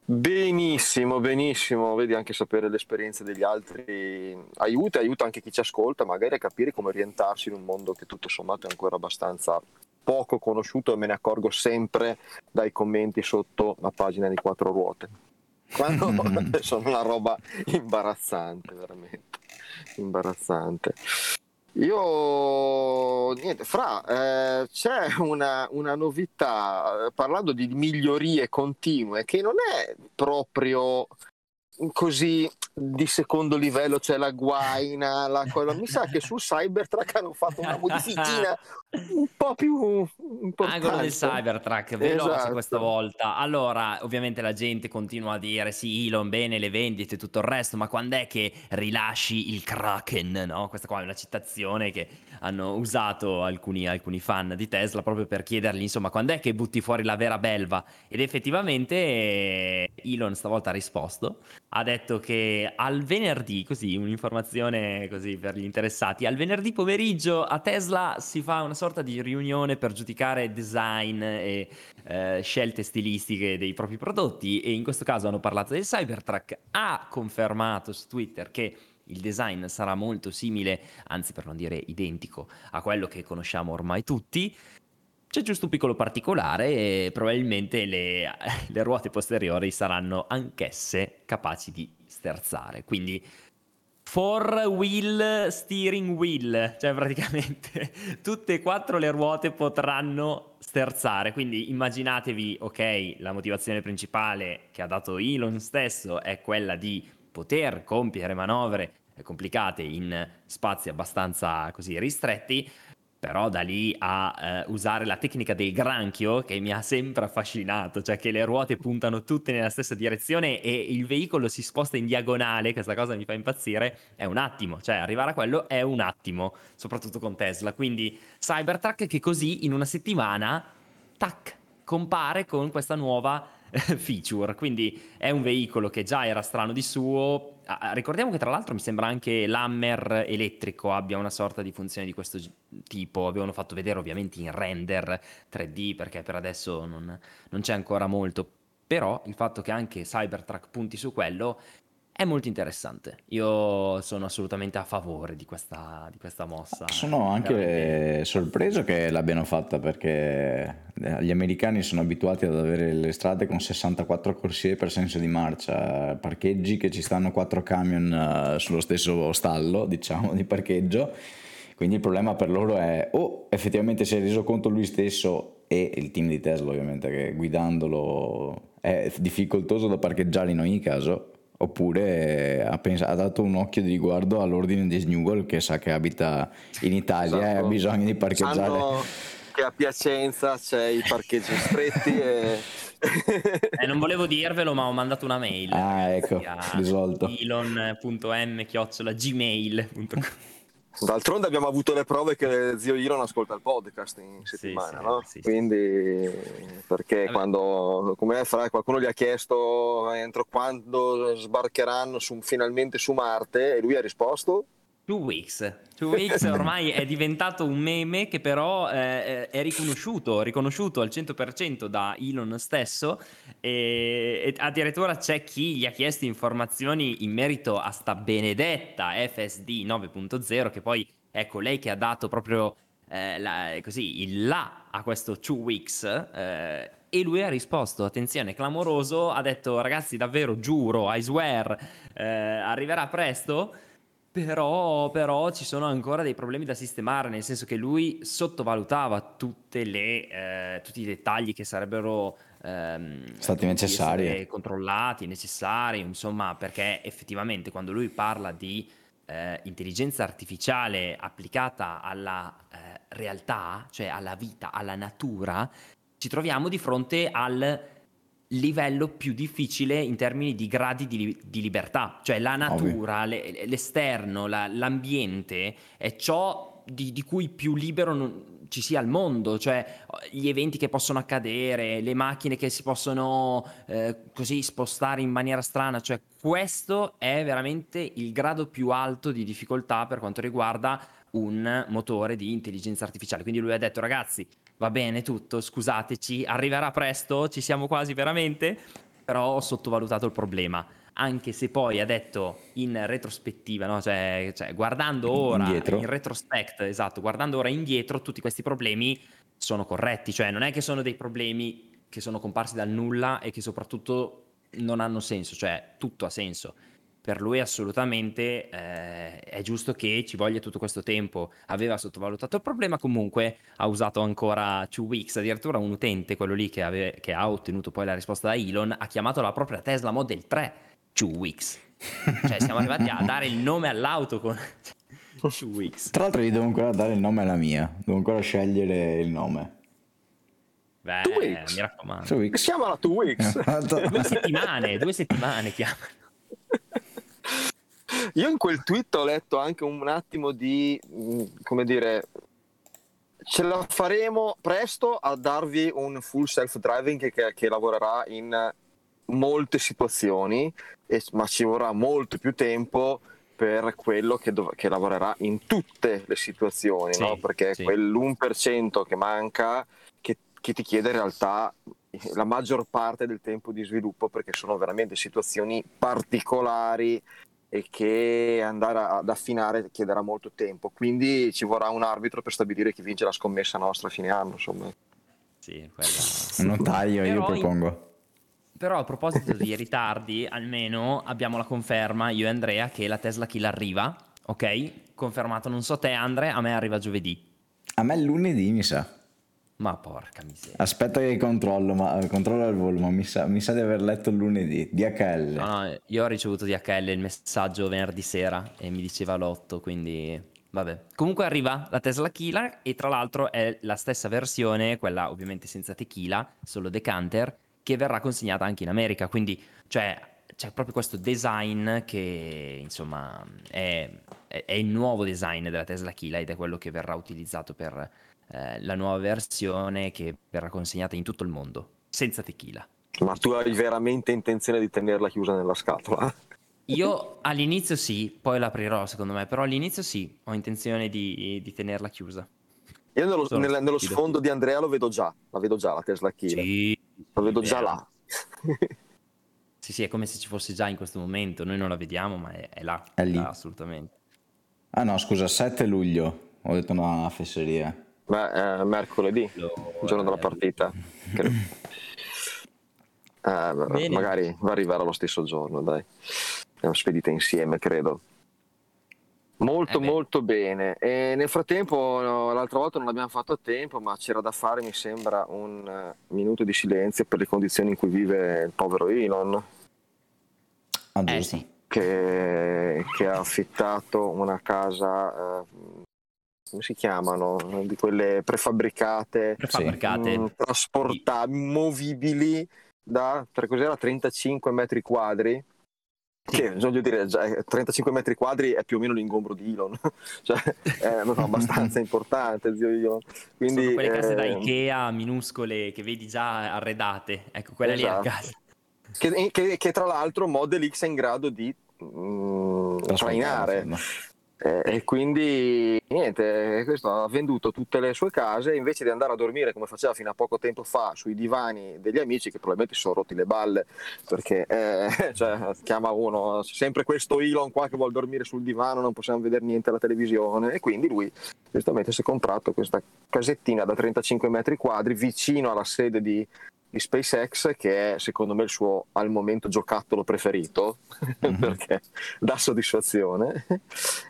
A: Benissimo, benissimo. Vedi anche sapere l'esperienza degli altri aiuta, aiuta anche chi ci ascolta magari a capire come orientarsi in un mondo che tutto sommato è ancora abbastanza poco conosciuto e me ne accorgo sempre dai commenti sotto la pagina di quattro ruote. Quando sono una roba imbarazzante, veramente imbarazzante. Io, niente, fra, eh, c'è una, una novità, eh, parlando di migliorie continue, che non è proprio così di secondo livello c'è la guaina, la cosa. mi sa che sul Cybertruck hanno fatto una modificina un po' più importante.
B: Angolo del Cybertruck, veloce esatto. questa volta. Allora, ovviamente la gente continua a dire sì, Elon, bene, le vendite e tutto il resto, ma quando è che rilasci il Kraken, no? Questa qua è una citazione che hanno usato alcuni, alcuni fan di Tesla proprio per chiedergli, insomma, quando è che butti fuori la vera belva? Ed effettivamente Elon stavolta ha risposto ha detto che al venerdì, così un'informazione così per gli interessati, al venerdì pomeriggio a Tesla si fa una sorta di riunione per giudicare design e eh, scelte stilistiche dei propri prodotti e in questo caso hanno parlato del Cybertruck, ha confermato su Twitter che il design sarà molto simile, anzi per non dire identico, a quello che conosciamo ormai tutti. C'è giusto un piccolo particolare e probabilmente le, le ruote posteriori saranno anch'esse capaci di sterzare. Quindi four wheel steering wheel, cioè praticamente tutte e quattro le ruote potranno sterzare. Quindi immaginatevi, ok, la motivazione principale che ha dato Elon stesso è quella di poter compiere manovre complicate in spazi abbastanza così ristretti però da lì a eh, usare la tecnica del granchio che mi ha sempre affascinato, cioè che le ruote puntano tutte nella stessa direzione e il veicolo si sposta in diagonale, questa cosa mi fa impazzire, è un attimo, cioè arrivare a quello è un attimo, soprattutto con Tesla. Quindi Cybertruck che così in una settimana, tac, compare con questa nuova feature. Quindi è un veicolo che già era strano di suo. Ah, ricordiamo che tra l'altro mi sembra anche l'Hammer elettrico abbia una sorta di funzione di questo tipo. Avevano fatto vedere ovviamente in render 3D perché per adesso non, non c'è ancora molto. Però il fatto che anche Cybertruck punti su quello è molto interessante. Io sono assolutamente a favore di questa, di questa mossa.
C: Sono anche veramente... sorpreso che l'abbiano fatta perché eh, gli americani sono abituati ad avere le strade con 64 corsie per senso di marcia, parcheggi che ci stanno 4 camion eh, sullo stesso stallo, diciamo, di parcheggio. Quindi il problema per loro è o effettivamente si è reso conto lui stesso e il team di Tesla ovviamente che guidandolo è difficoltoso da parcheggiare in ogni caso oppure ha, pens- ha dato un occhio di riguardo all'ordine di Snuggle che sa che abita in Italia e ha
A: Esatto.
C: bisogno di parcheggiare.
A: Sanno che a Piacenza c'è i parcheggi stretti e...
B: Eh, non volevo dirvelo, ma ho mandato una mail.
C: Ah, ecco, risolto.
B: elon.m-gmail.com
A: D'altronde abbiamo avuto le prove che zio Elon ascolta il podcast in settimana,
B: sì,
A: no?
B: sì.
A: Quindi, perché
B: Vabbè.
A: quando, come fra, qualcuno gli ha chiesto entro quando sbarcheranno su- finalmente su Marte e lui ha risposto
B: Two Weeks. Two Weeks ormai è diventato un meme che però eh, è riconosciuto, riconosciuto al 100% da Elon stesso e, e addirittura c'è chi gli ha chiesto informazioni in merito a sta benedetta FSD 9.0 che poi ecco lei che ha dato proprio eh, la- così il là a questo Two Weeks eh, e lui ha risposto, attenzione, clamoroso, ha detto ragazzi davvero giuro, I swear, eh, arriverà presto. Però, però ci sono ancora dei problemi da sistemare, nel senso che lui sottovalutava tutte le, eh, tutti i dettagli che sarebbero ehm,
C: Stati necessari.
B: controllati, necessari, insomma, perché effettivamente quando lui parla di eh, intelligenza artificiale applicata alla eh, realtà, cioè alla vita, alla natura, ci troviamo di fronte al livello più difficile in termini di gradi di, di libertà, cioè la natura, le- l'esterno, la- l'ambiente è ciò di, di cui più libero non- ci sia al mondo, cioè gli eventi che possono accadere, le macchine che si possono eh, così spostare in maniera strana, cioè questo è veramente il grado più alto di difficoltà per quanto riguarda un motore di intelligenza artificiale. Quindi lui ha detto ragazzi, va bene tutto, scusateci, arriverà presto, ci siamo quasi veramente, però ho sottovalutato il problema. Anche se poi ha detto in retrospettiva, no? cioè, cioè, guardando ora
C: Indietro.
B: in retrospect, esatto, guardando ora indietro, tutti questi problemi sono corretti, cioè non è che sono dei problemi che sono comparsi dal nulla e che soprattutto non hanno senso, cioè tutto ha senso. Per lui assolutamente eh, è giusto che ci voglia tutto questo tempo. Aveva sottovalutato il problema, comunque ha usato ancora two weeks. Addirittura un utente, quello lì che, ave- che ha ottenuto poi la risposta da Elon, ha chiamato la propria Tesla Model 3 two weeks. Cioè siamo arrivati a dare il nome all'auto con two weeks.
C: Tra l'altro gli devo ancora dare il nome alla mia, devo ancora scegliere il nome.
B: Beh,
A: Two weeks.
B: mi raccomando.
A: Chiamala Two Weeks.
B: Due settimane, due settimane chiamano.
A: Io in quel tweet ho letto anche un attimo di, mh, come dire, ce la faremo presto a darvi un full self-driving che, che lavorerà in molte situazioni, e- ma ci vorrà molto più tempo per quello che, dov- che lavorerà in tutte le situazioni,
B: Sì,
A: no? perché
B: sì.
A: è quell'1% che manca che, che ti chiede in realtà la maggior parte del tempo di sviluppo perché sono veramente situazioni particolari e che andare ad affinare chiederà molto tempo. Quindi ci vorrà un arbitro per stabilire chi vince la scommessa nostra a fine anno. Insomma.
B: Sì, quella...
C: Un notaio io
B: Però in-
C: propongo.
B: Però a proposito di ritardi, almeno abbiamo la conferma, io e Andrea, che la Tesla Kill arriva, ok? Confermato, non so te Andre, a me arriva giovedì.
C: A me lunedì mi sa.
B: Ma porca miseria.
C: Aspetta che controllo, ma eh, controllo al volo, ma mi sa, mi sa di aver letto il lunedì. DHL.
B: No, io ho ricevuto DHL il messaggio venerdì sera e mi diceva l'8, quindi vabbè. Comunque arriva la Tesla Kila e tra l'altro è la stessa versione, quella ovviamente senza tequila, solo decanter, che verrà consegnata anche in America, quindi cioè c'è proprio questo design che insomma è, è- è il nuovo design della Tesla Kila ed è quello che verrà utilizzato per eh, la nuova versione che verrà consegnata in tutto il mondo, senza tequila.
A: Ma tu hai veramente intenzione di tenerla chiusa nella scatola?
B: Io all'inizio sì, poi l'aprirò secondo me, però all'inizio sì, ho intenzione di, di tenerla chiusa.
A: Io nello, nel- nello sfondo di Andrea lo vedo già, la vedo già la Tesla Killer.
B: Sì,
A: la vedo già là.
B: Sì, sì, è come se ci fosse già in questo momento, noi non la vediamo, ma è, è là,
C: È lì.
B: là, assolutamente.
C: Ah no, scusa, 7 luglio. Ho detto una fesseria.
A: Beh, eh, mercoledì, il giorno della partita. credo. Eh, magari va a arrivare lo stesso giorno, dai. Abbiamo spedita insieme, credo. Molto
B: Eh
A: molto bene. E nel frattempo, no, l'altra volta non l'abbiamo fatto a tempo, ma c'era da fare, mi sembra, un eh, minuto di silenzio per le condizioni in cui vive il povero Elon.
C: Ah,
B: Eh sì,
A: che, che ha affittato una casa, eh, come si chiamano? Di quelle prefabbricate,
B: prefabbricate.
A: mm, trasportabili, movibili da per cos'era, 35 metri quadri. Che voglio dire, già, eh, 35 metri quadri è più o meno l'ingombro di Elon, cioè è no, abbastanza importante, zio Elon. Quindi,
B: Sono quelle case da
A: eh,
B: Ikea minuscole che vedi già arredate. Ecco, quella lì è a
A: Esatto.
B: casa.
A: che, che- che tra l'altro Model X è in grado di mm, trainare. E quindi niente, questo ha venduto tutte le sue case. Invece di andare a dormire come faceva fino a poco tempo fa sui divani degli amici che probabilmente si sono rotti le balle perché eh, cioè, chiama uno sempre questo Elon qua che vuole dormire sul divano, non possiamo vedere niente alla televisione. E quindi lui giustamente si è comprato questa casettina da 35 metri quadri vicino alla sede di, di SpaceX che è secondo me il suo al momento giocattolo preferito perché dà soddisfazione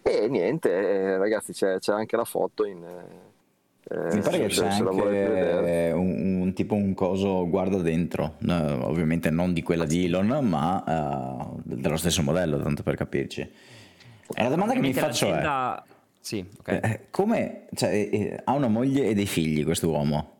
A: e niente eh, ragazzi c'è, c'è anche la foto in eh,
C: Mi pare che c'è anche un, un tipo un coso guarda dentro, No, ovviamente non di quella di Elon, ma eh, dello stesso modello, tanto per capirci. E la domanda che mi faccio è,
B: Sì, ok.
C: eh, come, cioè, eh, ha una moglie e dei figli questo uomo?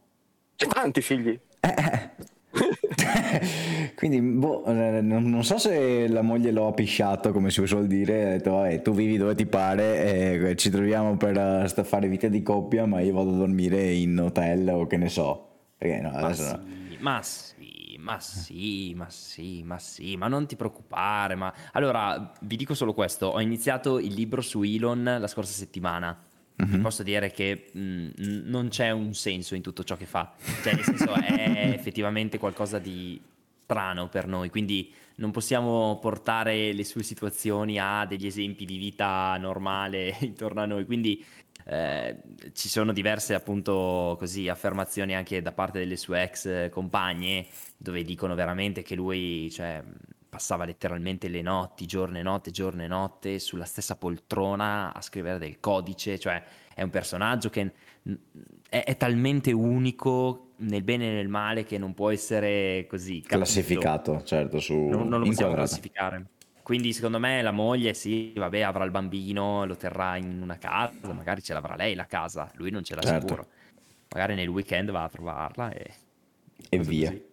A: tanti figli
C: Quindi boh, eh, non, non so se la moglie l'ho pisciato, come si suol dire, ha detto "Vabbè, tu vivi dove ti pare, e ci troviamo per eh, fare vita di coppia, ma io vado a dormire in hotel o che ne so. Perché no,
B: Ma
C: adesso no.
B: sì, ma sì, ma sì, ma sì, ma sì, ma non ti preoccupare. Ma allora vi dico solo questo: ho iniziato il libro su Elon la scorsa settimana.
C: Mhm.
B: posso dire che mh, n- non c'è un senso in tutto ciò che fa, cioè, nel senso, è effettivamente qualcosa di strano per noi. Quindi non possiamo portare le sue situazioni a degli esempi di vita normale intorno a noi. Quindi eh, ci sono diverse appunto così affermazioni anche da parte delle sue ex eh, compagne dove dicono veramente che lui cioè, passava letteralmente le notti, giorno e notte, giorno e notte sulla stessa poltrona a scrivere del codice, cioè è un personaggio che è, è talmente unico nel bene e nel male che non può essere così capito.
C: classificato, certo, su
B: Non, non lo possiamo classificare. Quindi secondo me la moglie sì, vabbè, avrà il bambino, lo terrà in una casa, magari ce l'avrà lei la casa, lui non ce l'ha
C: Certo.
B: sicuro. Magari nel weekend va a trovarla e...
C: E via.
B: così.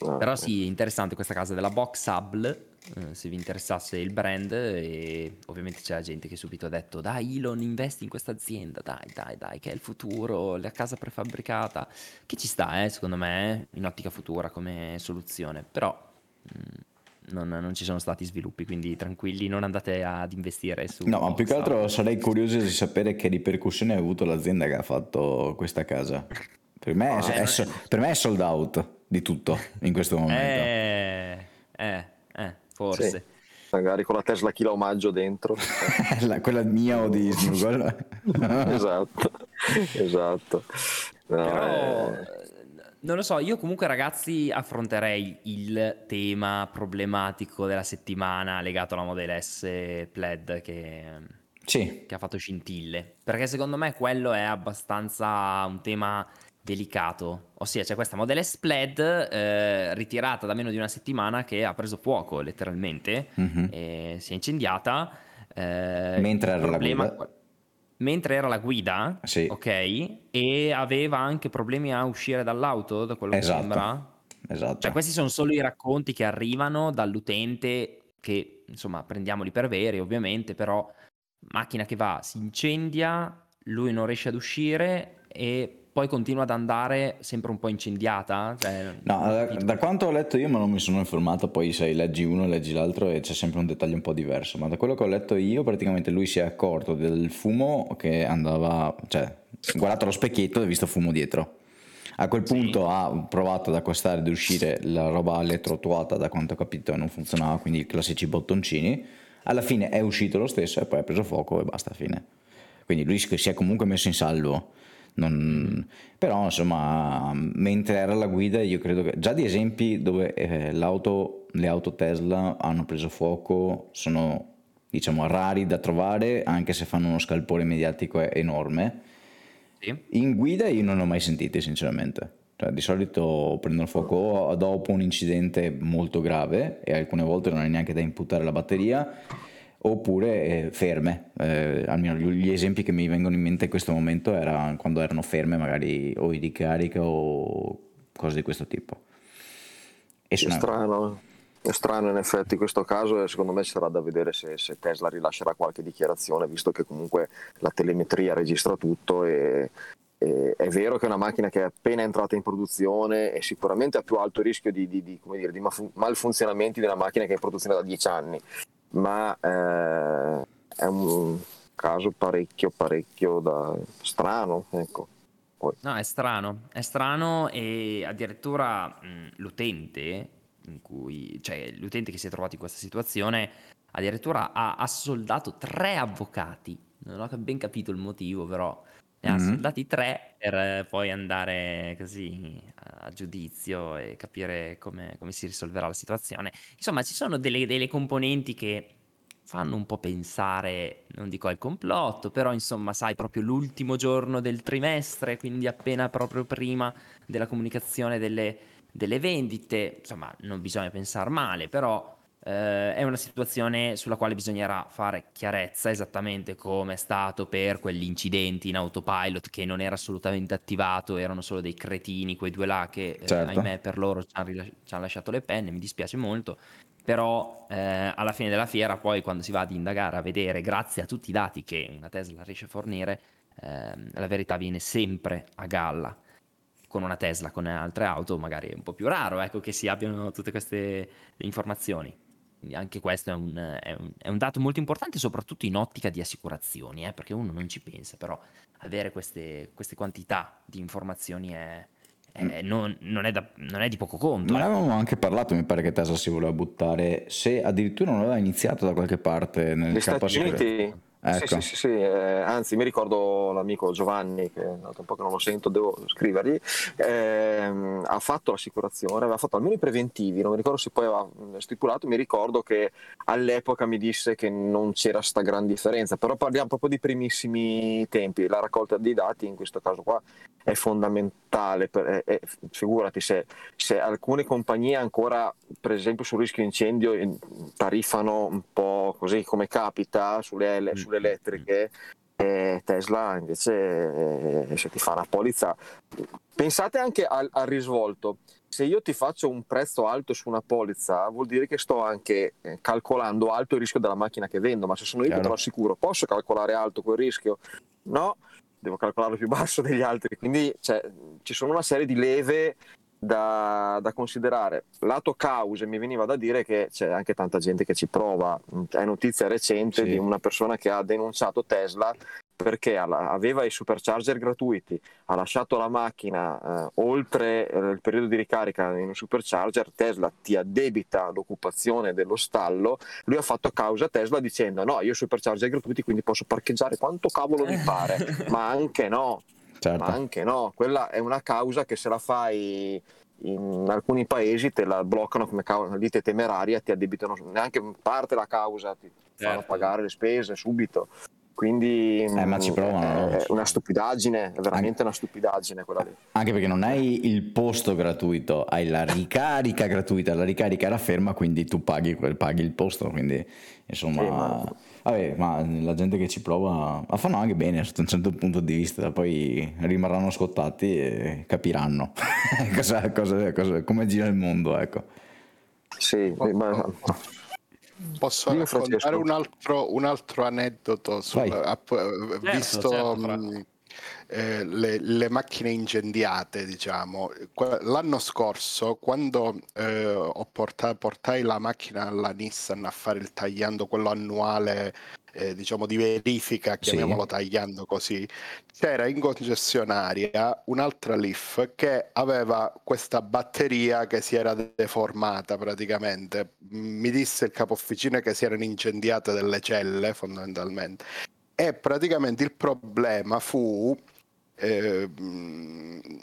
A: No,
B: Però sì, interessante questa casa della Box Hub, eh, se vi interessasse il brand e ovviamente c'è la gente che subito ha detto dai Elon investi in questa azienda, dai dai dai che è il futuro, la casa prefabbricata, che ci sta eh, secondo me in ottica futura come soluzione, però mm, non, non ci sono stati sviluppi, quindi tranquilli, non andate ad investire su...
C: No, ma più che altro sarei curioso di sapere che ripercussioni ha avuto l'azienda che ha fatto questa casa. Per me, è,
B: Ah,
C: è
B: eh,
C: per me è sold out di tutto in questo momento.
B: Eh, eh, eh, forse.
A: Sì. magari con la Tesla chilo omaggio dentro
C: La- quella mia o di Snuggle.
A: esatto esatto No,
B: Però,
A: eh,
B: non lo so, io comunque ragazzi affronterei il tema problematico della settimana legato alla Model S Plaid che,
C: Sì,
B: che ha fatto scintille, perché secondo me quello è abbastanza un tema delicato, ossia c'è questa Model S Plaid eh, ritirata da meno di una settimana che ha preso fuoco letteralmente,
C: Mhm.
B: e si è incendiata. eh,
C: Mentre era la
B: problema-
C: guida.
B: Mentre era la guida,
C: Sì.
B: ok, e aveva anche problemi a uscire dall'auto, da quello
C: Esatto.
B: che sembra.
C: esatto.
B: Cioè, questi sono solo i racconti che arrivano dall'utente, che insomma prendiamoli per veri, ovviamente, però macchina che va, si incendia, lui non riesce ad uscire e poi continua ad andare sempre un po' incendiata. Cioè,
C: No, da, da quanto ho letto io, ma non mi sono informato, poi sai, leggi uno, leggi l'altro e c'è sempre un dettaglio un po' diverso, ma da quello che ho letto io, praticamente lui si è accorto del fumo che andava, cioè, guardato allo specchietto e ha visto fumo dietro. A quel
B: Sì.
C: punto ha provato ad accostare ed uscire la roba elettroattuata, da quanto ho capito non funzionava, quindi i classici bottoncini. Alla fine è uscito lo stesso e poi ha preso fuoco e basta, fine. Quindi lui si è comunque messo in salvo. Non- Però insomma, mentre era alla guida, io credo che già di esempi dove eh, l'auto, le auto Tesla hanno preso fuoco sono diciamo rari da trovare, anche se fanno uno scalpore mediatico enorme.
B: Sì.
C: In guida io non ho mai sentiti, sinceramente. Cioè, di solito prendono fuoco dopo un incidente molto grave e alcune volte non è neanche da imputare la batteria oppure eh, ferme. Eh, almeno gli esempi che mi vengono in mente in questo momento erano quando erano ferme, magari o di carica o cose di questo tipo.
A: E sono... È strano, è strano in effetti questo caso e secondo me sarà da vedere se, se, Tesla rilascerà qualche dichiarazione, visto che comunque la telemetria registra tutto e, e è vero che è una macchina che è appena entrata in produzione e sicuramente ha più alto rischio di, di, di, dire, di malfunzionamenti di una macchina che è in produzione da dieci anni ma eh, è un caso parecchio parecchio da... strano ecco.
B: Poi. No, è strano, è strano e addirittura mh, l'utente, cui, cioè, l'utente che si è trovato in questa situazione addirittura ha assoldato tre avvocati, non ho ben capito il motivo però, ne ha mm-hmm. assoldati tre per poi andare così a giudizio e capire come, come si risolverà la situazione. Insomma, ci sono delle, delle componenti che fanno un po' pensare, non dico al complotto, però insomma, sai, proprio l'ultimo giorno del trimestre, quindi appena proprio prima della comunicazione delle, delle vendite, insomma, non bisogna pensare male, però eh, è una situazione sulla quale bisognerà fare chiarezza esattamente come è stato per quegli incidenti in autopilot che non era assolutamente attivato, erano solo dei cretini, quei due là che eh, certo. ahimè per loro ci hanno, ci hanno lasciato le penne, mi dispiace molto, però eh, alla fine della fiera poi quando si va ad indagare, a vedere, grazie a tutti i dati che una Tesla riesce a fornire, eh, la verità viene sempre a galla. Con una Tesla, con altre auto magari è un po' più raro ecco, che si abbiano tutte queste informazioni. Anche questo è un, è, un, è un, dato molto importante, soprattutto in ottica di assicurazioni, eh, perché uno non ci pensa, però avere queste, queste quantità di informazioni è, è, non, non, è da, non, è di poco conto.
C: Ma
B: ne
C: eh. avevamo anche parlato, mi pare che Tesla si voleva buttare, se addirittura non aveva iniziato da qualche parte nel
A: Gli Stati Uniti Ecco. Sì, sì, sì, sì. Eh, anzi mi ricordo l'amico Giovanni, che da un po' che non lo sento, devo scrivergli, ehm, ha fatto l'assicurazione, aveva fatto almeno i preventivi, non mi ricordo se poi aveva stipulato, mi ricordo che all'epoca mi disse che non c'era sta gran differenza, però parliamo proprio di primissimi tempi, la raccolta dei dati in questo caso qua è fondamentale, per, è, è, figurati se, se alcune compagnie ancora, per esempio sul rischio incendio, tariffano un po' così come capita sulle L, sulle elettriche e Tesla invece eh, se ti fa una polizza. Pensate anche al, al, risvolto. Se io ti faccio un prezzo alto su una polizza vuol dire che sto anche eh, calcolando alto il rischio della macchina che vendo ma se sono io che te lo assicuro posso calcolare alto quel rischio? No devo calcolarlo più basso degli altri. Quindi cioè, ci sono una serie di leve da, da, considerare. Lato cause mi veniva da dire che c'è anche tanta gente che ci prova. È notizia recente sì. di una persona che ha denunciato Tesla perché aveva i supercharger gratuiti, ha lasciato la macchina eh, oltre eh, il periodo di ricarica in un supercharger, Tesla ti addebita l'occupazione dello stallo, lui ha fatto causa a Tesla dicendo no, io ho i supercharger gratuiti quindi posso parcheggiare quanto cavolo mi pare, ma anche no, certo. ma anche no, quella è una causa che se la fai in alcuni paesi te la bloccano come causa, lite temeraria, ti addebitano neanche parte la causa, ti certo. fanno pagare le spese subito. Quindi
C: eh, ma ci provano,
A: è una stupidaggine, è veramente anche, una stupidaggine quella lì.
C: Anche perché non hai il posto gratuito, hai la ricarica gratuita, la ricarica era ferma, quindi tu paghi, paghi il posto, quindi insomma... Sì, ma Vabbè, ma la gente che ci prova la fanno anche bene sotto un certo punto di vista, poi rimarranno scottati e capiranno cosa, cosa, cosa, come gira il mondo, ecco.
A: Sì, ma...
D: Posso raccontare un altro, un altro aneddoto sul, app, certo, visto certo, eh, le, le, macchine incendiate, diciamo. L'anno scorso, quando eh, portato, portai la macchina alla Nissan a fare il tagliando, quello annuale eh, diciamo di verifica, chiamiamolo sì. tagliando così, c'era in concessionaria un'altra Leaf che aveva questa batteria che si era deformata praticamente. Mi disse il capo officina che si erano incendiate delle celle fondamentalmente. E praticamente il problema fu eh,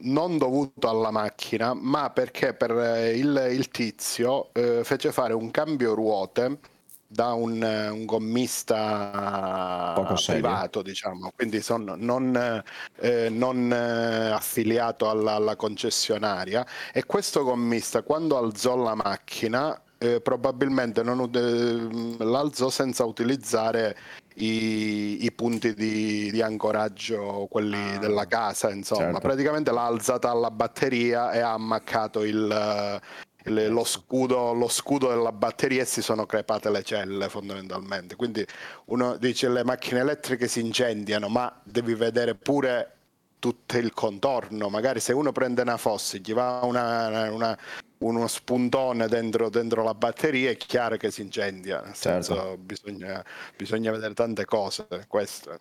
D: non dovuto alla macchina, ma perché per il, il tizio eh, fece fare un cambio ruote da un, un gommista privato, diciamo, quindi sono non, eh, non eh, affiliato alla, alla, concessionaria. E questo gommista, quando alzò la macchina, eh, probabilmente non, eh, l'alzò senza utilizzare i, i punti di, di, ancoraggio, quelli ah, della casa, insomma, certo. praticamente l'ha alzata alla batteria e ha ammaccato il, il, lo, scudo, lo, scudo, della batteria e si sono crepate le celle fondamentalmente. Quindi uno dice le macchine elettriche si incendiano, ma devi vedere pure tutto il contorno. Magari se uno prende una fossa gli va una, una, uno spuntone dentro, dentro, la batteria, è chiaro che si incendia. Nel certo. senso, bisogna, bisogna vedere tante cose. Questo.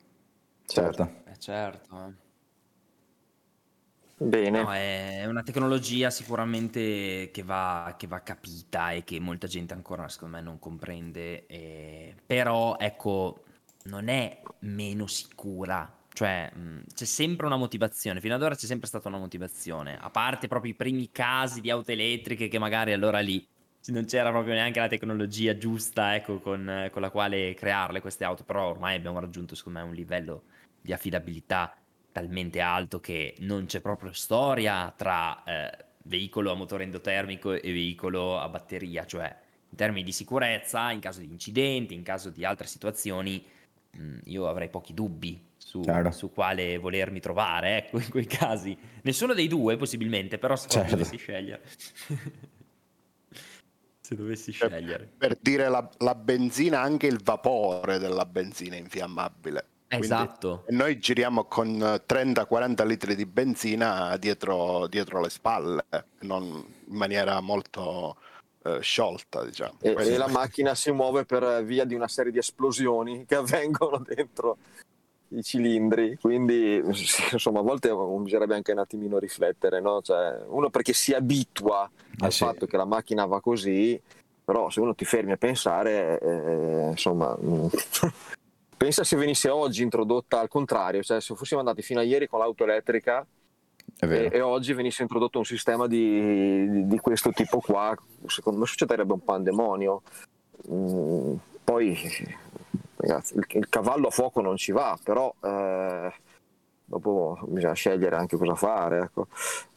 C: Certo.
B: Eh, certo.
A: Bene.
B: No, è una tecnologia sicuramente che va, che va capita e che molta gente ancora, secondo me, non comprende. eh, però, ecco, non è meno sicura. Cioè, mh, c'è sempre una motivazione. Fino ad ora c'è sempre stata una motivazione. A parte proprio i primi casi di auto elettriche che magari allora lì non c'era proprio neanche la tecnologia giusta, ecco, con, con la quale crearle queste auto. Però ormai abbiamo raggiunto, secondo me, un livello di affidabilità talmente alto che non c'è proprio storia tra eh, veicolo a motore endotermico e veicolo a batteria, cioè in termini di sicurezza, in caso di incidenti, in caso di altre situazioni, mh, io avrei pochi dubbi su, su, quale volermi trovare, ecco, in quei casi. Nessuno dei due, possibilmente, però se certo. dovessi scegliere. se dovessi per, scegliere.
D: Per dire la, la benzina, anche il vapore della benzina è infiammabile.
B: Esatto.
D: Quindi, noi giriamo con 30-40 litri di benzina dietro, dietro le spalle, non in maniera molto eh, sciolta, diciamo.
A: E, e, la macchina si muove per via di una serie di esplosioni che avvengono dentro i cilindri, quindi insomma a volte bisognerebbe anche un attimino riflettere, no? cioè, uno perché si abitua eh al sì. fatto che la macchina va così, però se uno ti fermi a pensare, eh, insomma, Pensa se venisse oggi introdotta al contrario, cioè se fossimo andati fino a ieri con l'auto elettrica e, e, oggi venisse introdotto un sistema di, di, di, questo tipo qua, secondo me succederebbe un pandemonio. Mm, poi, ragazzi, il, il, cavallo a fuoco non ci va, però eh, dopo bisogna scegliere anche cosa fare. Ecco.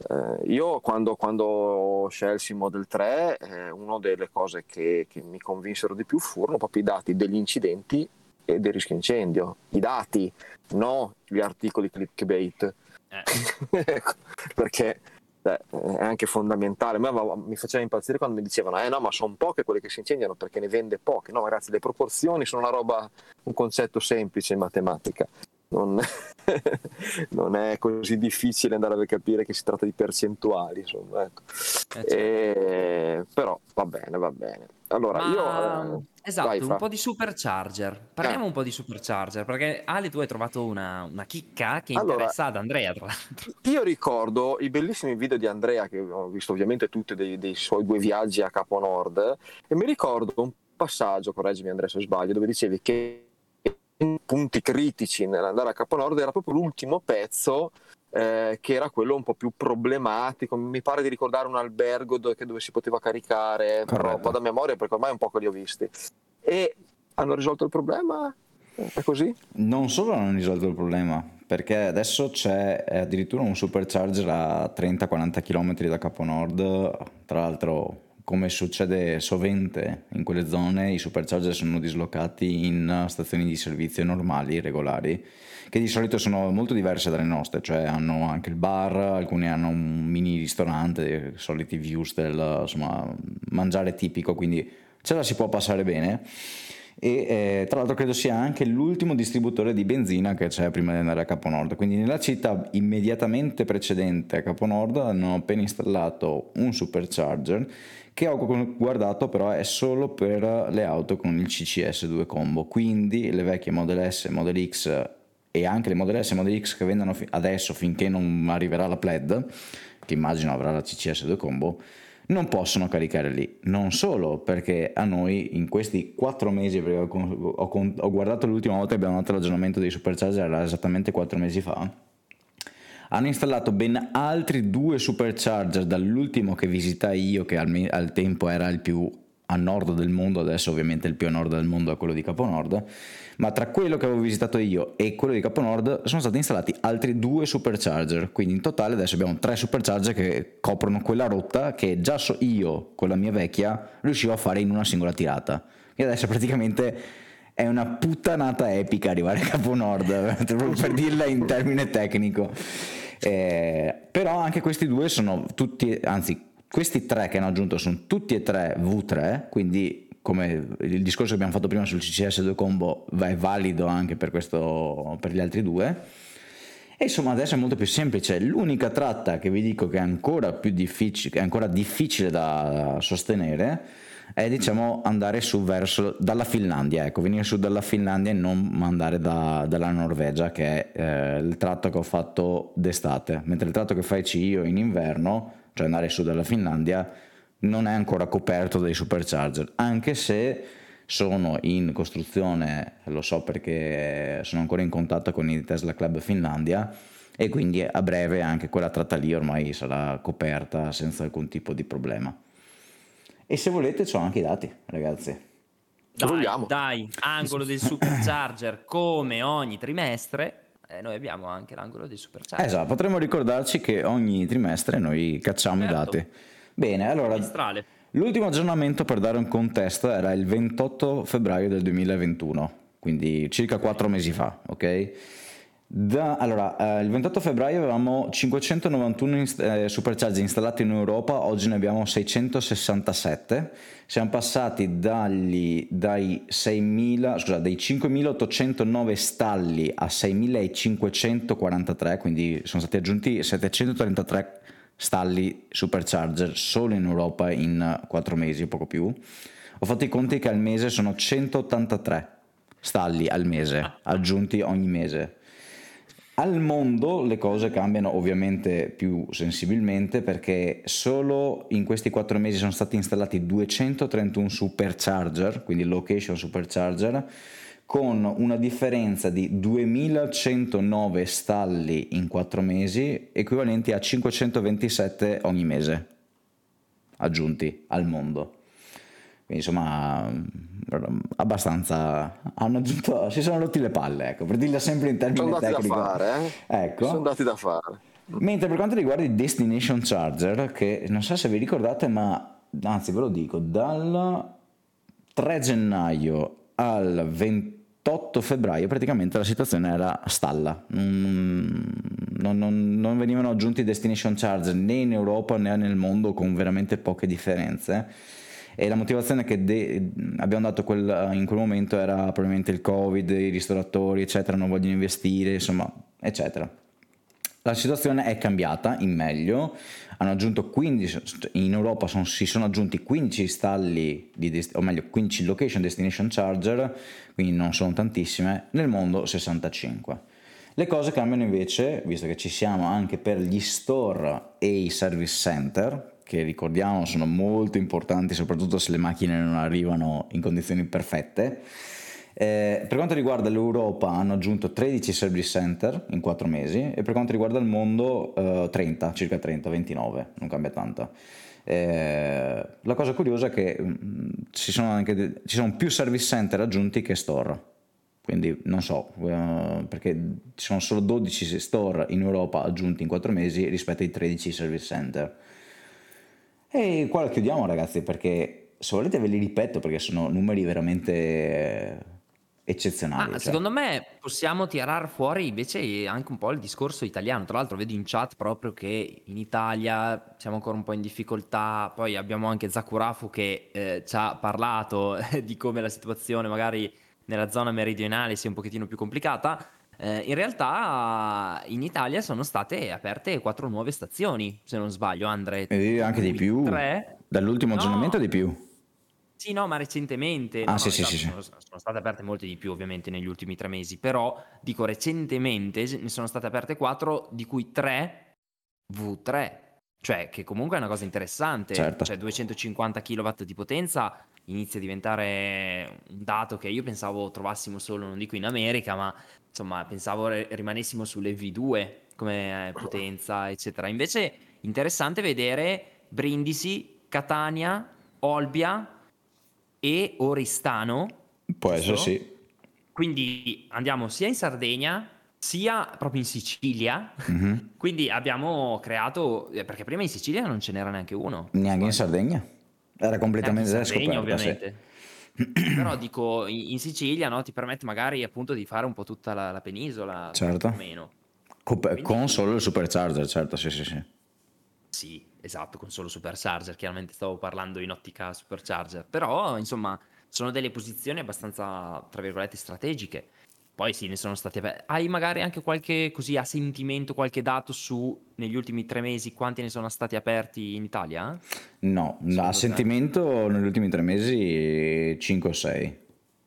A: Eh, io quando, quando scelsi il Model 3, eh, una delle cose che, che mi convinsero di più furono proprio i dati degli incidenti e del rischio incendio, i dati, no gli articoli clickbait. Eh. Ecco, perché beh, è anche fondamentale. A me mi faceva impazzire quando mi dicevano: Eh no, ma sono poche quelle che si incendiano perché ne vende poche. No, ragazzi, le proporzioni sono una roba, un concetto semplice in matematica. Non, non è così difficile andare a capire che si tratta di percentuali. Insomma, ecco. eh, certo. e, però va bene, va bene. Allora,
B: Ma...
A: io.
B: Eh, esatto, vai, un po' di supercharger. Parliamo eh. un po' di supercharger, perché Ale, tu hai trovato una, una chicca che allora, interessa ad Andrea, tra l'altro.
A: Io ricordo i bellissimi video di Andrea, che ho visto ovviamente tutti dei, dei suoi due viaggi a Capo Nord, e mi ricordo un passaggio, correggimi Andrea se sbaglio, dove dicevi che punti critici nell'andare a Capo Nord era proprio l'ultimo pezzo eh, che era quello un po' più problematico. Mi pare di ricordare un albergo dove, dove si poteva caricare, Corretto. però vado a memoria perché ormai è un po' che li ho visti. E hanno risolto il problema? È così?
C: Non solo hanno risolto il problema, perché adesso c'è addirittura un supercharger a 30-40 km da Capo Nord, tra l'altro come succede sovente in quelle zone, i supercharger sono dislocati in stazioni di servizio normali, regolari, che di solito sono molto diverse dalle nostre, cioè hanno anche il bar, alcuni hanno un mini ristorante, soliti views del insomma, mangiare tipico, quindi ce la si può passare bene. E eh, tra l'altro credo sia anche l'ultimo distributore di benzina che c'è prima di andare a Capo Nord. Quindi nella città immediatamente precedente a Capo Nord hanno appena installato un supercharger che ho guardato però è solo per le auto con il CCS 2 combo. Quindi le vecchie Model S, Model X e anche le Model S e Model X che vendono adesso finché non arriverà la Plaid, che immagino avrà la CCS 2 combo, non possono caricare lì. Non solo perché a noi in questi quattro mesi, perché ho, ho, ho guardato l'ultima volta che abbiamo fatto l'aggiornamento dei supercharger, era esattamente quattro mesi fa, hanno installato ben altri due supercharger dall'ultimo che visitai io, che al, al tempo era il più a nord del mondo, adesso ovviamente il più a nord del mondo è quello di Caponord, ma tra quello che avevo visitato io e quello di Caponord sono stati installati altri due supercharger, quindi in totale adesso abbiamo tre supercharger che coprono quella rotta che già so io con la mia vecchia riuscivo a fare in una singola tirata. E adesso praticamente è una puttanata epica arrivare a Caponord, per dirla in termine tecnico. Eh, però anche questi due sono tutti, anzi questi tre che hanno aggiunto sono tutti e tre V3, quindi come il discorso che abbiamo fatto prima sul CCS 2 combo è valido anche per, questo, per gli altri due. E insomma adesso è molto più semplice, l'unica tratta che vi dico che è ancora più difficile, è ancora difficile da sostenere è diciamo andare su verso dalla Finlandia, ecco, venire su dalla Finlandia e non andare da, dalla Norvegia che è eh, il tratto che ho fatto d'estate, mentre il tratto che faccio io in inverno cioè andare su dalla Finlandia, non è ancora coperto dai supercharger, anche se sono in costruzione, lo so perché sono ancora in contatto con il Tesla Club Finlandia e quindi a breve anche quella tratta lì ormai sarà coperta senza alcun tipo di problema. E se volete ho anche i dati, ragazzi.
B: Dai, dai, angolo del supercharger come ogni trimestre eh, noi abbiamo anche l'angolo dei superchat.
C: Esatto, potremmo ricordarci che ogni trimestre noi cacciamo certo. i dati. Bene, allora... Trimestrale. L'ultimo aggiornamento per dare un contesto era il 28 febbraio del 2021, quindi circa quattro mesi fa, ok? Da, allora, eh, il 28 febbraio avevamo 591 inst- eh, supercharger installati in Europa, oggi ne abbiamo 667. Siamo passati dagli, dai, 6.000, scusa, dai 5.809 stalli a 6.543, quindi sono stati aggiunti 733 stalli supercharger solo in Europa in 4 mesi, poco più. Ho fatto i conti che al mese sono 183 stalli al mese, aggiunti ogni mese al mondo le cose cambiano ovviamente più sensibilmente perché solo in questi quattro mesi sono stati installati 231 supercharger, quindi location supercharger, con una differenza di 2109 stalli in quattro mesi, equivalenti a 527 ogni mese aggiunti al mondo. Quindi insomma, abbastanza hanno aggiunto, si sono rotti le palle, ecco, per dirla sempre in termini sono tecnici.
A: Sono dati da fare, eh? Ecco. Sono dati da fare.
C: Mentre per quanto riguarda i Destination Charger, che non so se vi ricordate, ma anzi ve lo dico, dal 3 gennaio al 28 febbraio praticamente la situazione era stalla, non, non, non venivano aggiunti Destination Charger né in Europa né nel mondo con veramente poche differenze e la motivazione che de- abbiamo dato quel, in quel momento era probabilmente il covid, i ristoratori eccetera non vogliono investire insomma eccetera. La situazione è cambiata in meglio, hanno aggiunto 15, in Europa sono, si sono aggiunti 15 stalli, di, o meglio 15 location destination charger, quindi non sono tantissime, nel mondo 65. Le cose cambiano invece, visto che ci siamo anche per gli store e i service center, che ricordiamo sono molto importanti, soprattutto se le macchine non arrivano in condizioni perfette. Eh, per quanto riguarda l'Europa hanno aggiunto 13 service center in 4 mesi e per quanto riguarda il mondo eh, 30, circa 30, 29, non cambia tanto. Eh, la cosa curiosa è che mh, mm, ci, sono anche, ci sono più service center aggiunti che store, quindi non so, uh, perché ci sono solo 12 store in Europa aggiunti in 4 mesi rispetto ai 13 service center. E qua la chiudiamo ragazzi perché se volete ve li ripeto perché sono numeri veramente eccezionali.
B: Ah, cioè. Secondo me possiamo tirare fuori invece anche un po' il discorso italiano. Tra l'altro vedo in chat proprio che in Italia siamo ancora un po' in difficoltà. Poi abbiamo anche Zakurafu che eh, ci ha parlato di come la situazione magari nella zona meridionale sia un pochettino più complicata. Eh, in realtà in Italia sono state aperte quattro nuove stazioni, se non sbaglio, Andre.
C: E anche di più. Tre. Dall'ultimo no. aggiornamento di più.
B: Sì, no, ma recentemente.
C: Ah,
B: no,
C: sì,
B: no,
C: sì, sì,
B: sono, sono, state aperte molte di più, ovviamente, negli ultimi tre mesi. Però, dico, recentemente ne sono state aperte quattro, di cui tre V3. Cioè, che comunque è una cosa interessante.
C: Certo.
B: Cioè, 250 kW di potenza inizia a diventare un dato che io pensavo trovassimo solo, non dico in America, ma insomma pensavo rimanessimo sulle V2 come eh, potenza, eccetera. Invece interessante vedere Brindisi, Catania, Olbia, e Oristano.
C: Può essere sì.
B: Quindi andiamo sia in Sardegna sia proprio in Sicilia.
C: Mhm.
B: Quindi abbiamo creato, eh, perché prima in Sicilia non ce n'era neanche uno.
C: Neanche in Sardegna? Era
B: Neanche in
C: completamente
B: Sardegna,
C: scoperta, sì.
B: Però dico, in, in Sicilia no, ti permette magari appunto di fare un po' tutta la, la penisola,
C: Certo.
B: meno.
C: Cop-
B: Quindi-
C: Con solo il supercharger, certo, sì, sì, sì.
B: Sì, esatto, con solo supercharger, chiaramente stavo parlando in ottica supercharger, però insomma sono delle posizioni abbastanza, tra virgolette, strategiche. Poi sì, ne sono stati aperti. Hai magari anche qualche così a sentimento, qualche dato su negli ultimi tre mesi quanti ne sono stati aperti in Italia?
C: No,
B: Secondo
C: a sentimento negli ultimi tre mesi 5 o 6,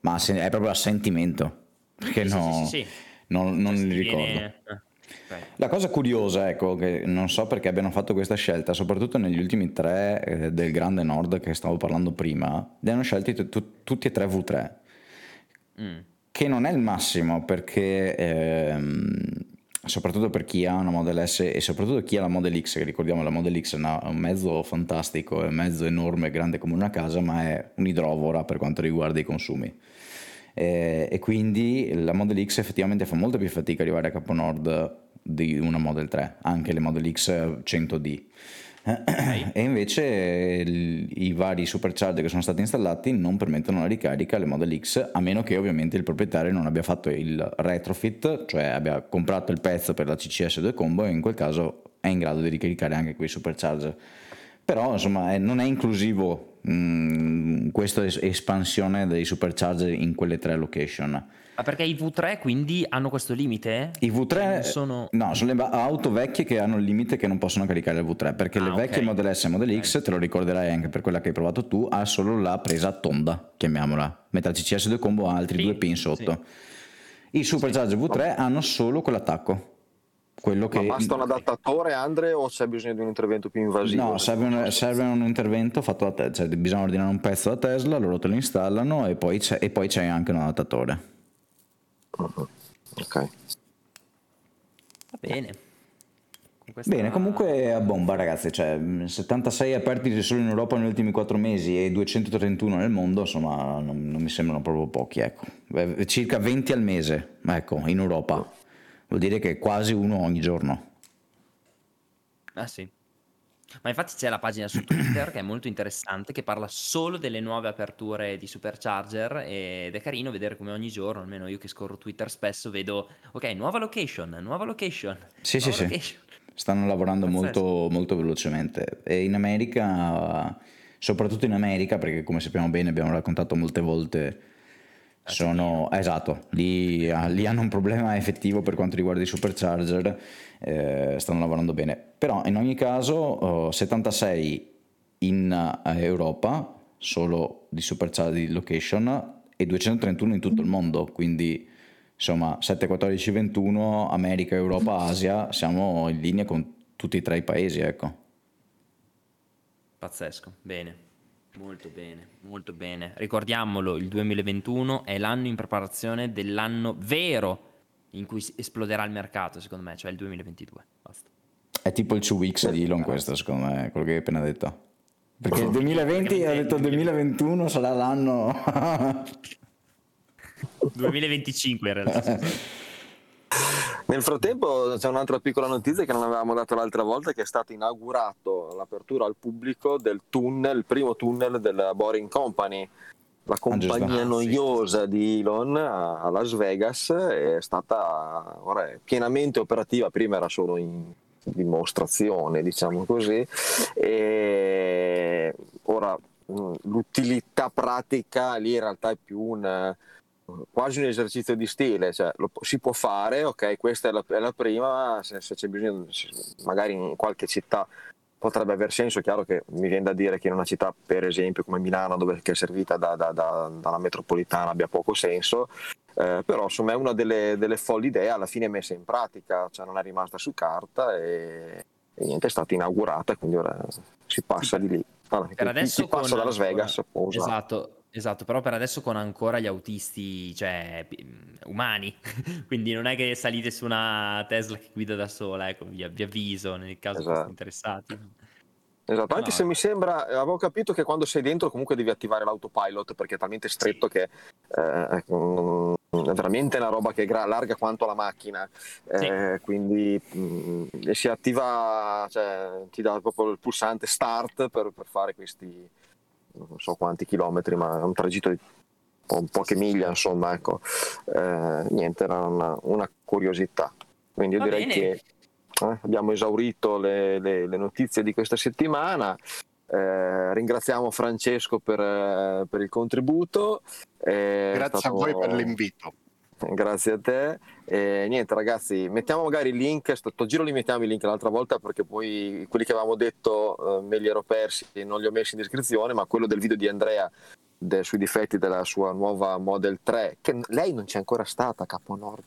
C: ma se- è proprio a sentimento, perché
B: Sì,
C: no,
B: sì, sì,
C: non, non
B: Cioè,
C: li ricordo.
B: viene- eh.
C: La cosa curiosa, ecco, che non so perché abbiano fatto questa scelta, soprattutto negli ultimi tre eh, del Grande Nord che stavo parlando prima, li hanno scelti tu- tu- tutti e tre V3,
B: Mm.
C: Che non è il massimo perché, ehm, soprattutto per chi ha una Model S e soprattutto chi ha la Model X, che ricordiamo la Model X è un mezzo fantastico, è un mezzo enorme, grande come una casa, ma è un'idrovora per quanto riguarda i consumi. Eh, e quindi la Model X effettivamente fa molto più fatica arrivare a Capo Nord di una Model 3, anche le Model X 100D. E invece i vari supercharger che sono stati installati non permettono la ricarica alle Model X, a meno che ovviamente il proprietario non abbia fatto il retrofit, cioè abbia comprato il pezzo per la CCS 2 combo e in quel caso è in grado di ricaricare anche quei supercharger. Però insomma eh, non è inclusivo mh, questa es- espansione dei supercharger in quelle tre location.
B: Ma perché i V3 quindi hanno questo limite?
C: I V3
B: Cioè, sono...
C: no, sono le auto vecchie che hanno il limite che non possono caricare il V3 perché le
B: Ah,
C: vecchie
B: ok.
C: Model S e Model X,
B: Ok.
C: te lo ricorderai anche per quella che hai provato tu, ha solo la presa tonda, chiamiamola, mentre la CCS 2 combo ha altri
B: Sì,
C: due pin sotto. I supercharger V3 hanno solo quell'attacco. Quello che
A: Ma basta un adattatore, Andre, o c'è bisogno di un intervento più invasivo?
C: No, serve un, serve un intervento fatto da te, cioè bisogna ordinare un pezzo da Tesla, loro te lo installano e poi c'è, e poi c'è anche un adattatore.
A: Ok.
B: Va bene. Questa-
C: Bene, comunque a bomba ragazzi, cioè mh, 76 aperti solo in Europa negli ultimi 4 mesi e 231 nel mondo, insomma non, non mi sembrano proprio pochi, ecco. Circa 20 al mese, ecco, in Europa. Vuol dire che quasi uno ogni giorno.
B: Ah sì. Ma infatti c'è la pagina su Twitter che è molto interessante, che parla solo delle nuove aperture di Supercharger ed è carino vedere come ogni giorno, almeno io che scorro Twitter spesso, vedo, ok, nuova location, nuova location.
C: Sì, sì,
B: nuova
C: sì.
B: location.
C: Stanno lavorando molto, molto velocemente. E in America, soprattutto in America, perché come sappiamo bene, abbiamo raccontato molte volte, sono esatto, lì, ah, lì hanno un problema effettivo per quanto riguarda i supercharger, eh, stanno lavorando bene. Però in ogni caso, oh, 76 in eh, Europa, solo di supercharger di location, e 231 in tutto il mondo, quindi insomma 7, 14, 21, America, Europa, Asia, siamo in linea con tutti e tre i paesi, ecco.
B: Pazzesco, bene, molto bene, molto bene. Ricordiamolo, il 2021 è l'anno in preparazione dell'anno vero in cui esploderà il mercato, secondo me, cioè il 2022. Basta.
C: È tipo il 2X di Elon questo, secondo me, quello che hai appena detto. Perché il 2020 ha detto il 2021 sarà l'anno...
B: 2025 in realtà.
A: Nel frattempo c'è un'altra piccola notizia che non avevamo dato l'altra volta che è stato inaugurato l'apertura al pubblico del tunnel, il primo tunnel della Boring Company, la compagnia
B: Ah, sì.
A: noiosa di Elon a Las Vegas è stata ora è pienamente operativa, prima era solo in dimostrazione, diciamo così, e ora mh, l'utilità pratica lì in realtà è più un quasi un esercizio di stile, cioè lo- si può fare, ok, questa è la, è la prima, se, se c'è bisogno, magari in qualche città potrebbe aver senso, è chiaro che mi viene da dire che in una città per esempio come Milano dove che è servita da- da- da- dalla metropolitana abbia poco senso, eh, però insomma è una delle, delle folli idee alla fine messa in pratica, cioè non è rimasta su carta e, e niente, è stata inaugurata, quindi ora si passa di lì. Allora, chi-
B: Per adesso
A: chi passa
B: con
A: da Las Vegas può usare.
B: Esatto, esatto, però per adesso con ancora gli autisti, cioè umani, quindi non è che salite su una Tesla che guida da sola, ecco, vi, vi avviso nel caso
A: Esatto.
B: foste interessati.
A: Esatto, anche
B: No,
A: se
B: no.
A: mi sembra, eh, avevo capito che quando sei dentro comunque devi attivare l'autopilot perché è talmente stretto che eh, mm, è veramente una roba che è gra- larga quanto la macchina, Eh, quindi mm, e si attiva, cioè ti dà proprio il pulsante start per, per fare questi non so quanti chilometri, ma è un tragitto di po- poche miglia, insomma, ecco. Eh, niente, era una, una curiosità. Quindi io
B: Va
A: direi
B: bene.
A: che eh, abbiamo esaurito le, le- le notizie di questa settimana. Eh, ringraziamo Francesco per, per il contributo. Eh, è
D: Grazie
A: stato-
D: a voi per l'invito.
A: Grazie a te. E niente, ragazzi, mettiamo magari il link. Sto, giro li mettiamo i link l'altra volta perché poi quelli che avevamo detto eh, me li ero persi e non li ho messi in descrizione. Ma quello del video di Andrea de- sui difetti della sua nuova Model 3, che lei non c'è ancora stata a Capo Nord.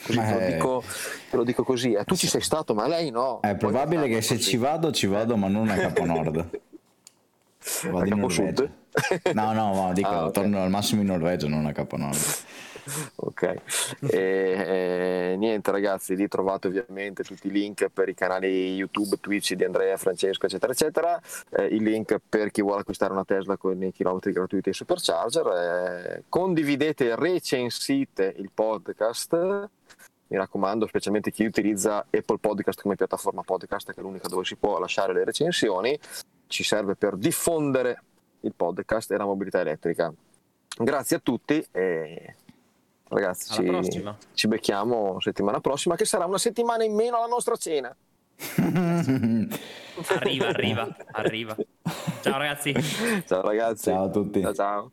A: Così te, lo dico, te lo dico così. eh. Tu ci sei stato, ma lei no.
C: È probabile
A: Poi
C: che se
A: così.
C: ci vado, ci vado, ma non a Capo Nord. Vado
A: A Capo. Sud?
C: No, no, ma dico,
A: Ah, ok.
C: torno al massimo in Norvegia, non a Capo Nord.
A: Ok, e, e, niente ragazzi, lì trovate ovviamente tutti i link per i canali YouTube, Twitch di Andrea, Francesco, eccetera, eccetera. Eh, il link per chi vuole acquistare una Tesla con i chilometri gratuiti e supercharger. Eh, condividete, recensite il podcast. Mi raccomando, specialmente chi utilizza Apple Podcast come piattaforma podcast, che è l'unica dove si può lasciare le recensioni, ci serve per diffondere il podcast e la mobilità elettrica. Grazie a tutti e ragazzi
B: Alla
A: ci,
B: prossima.
A: ci becchiamo settimana prossima che sarà una settimana in meno alla nostra cena.
B: Arriva, arriva, arriva. Ciao ragazzi.
A: Ciao ragazzi.
C: Ciao a tutti.
A: Ciao ciao.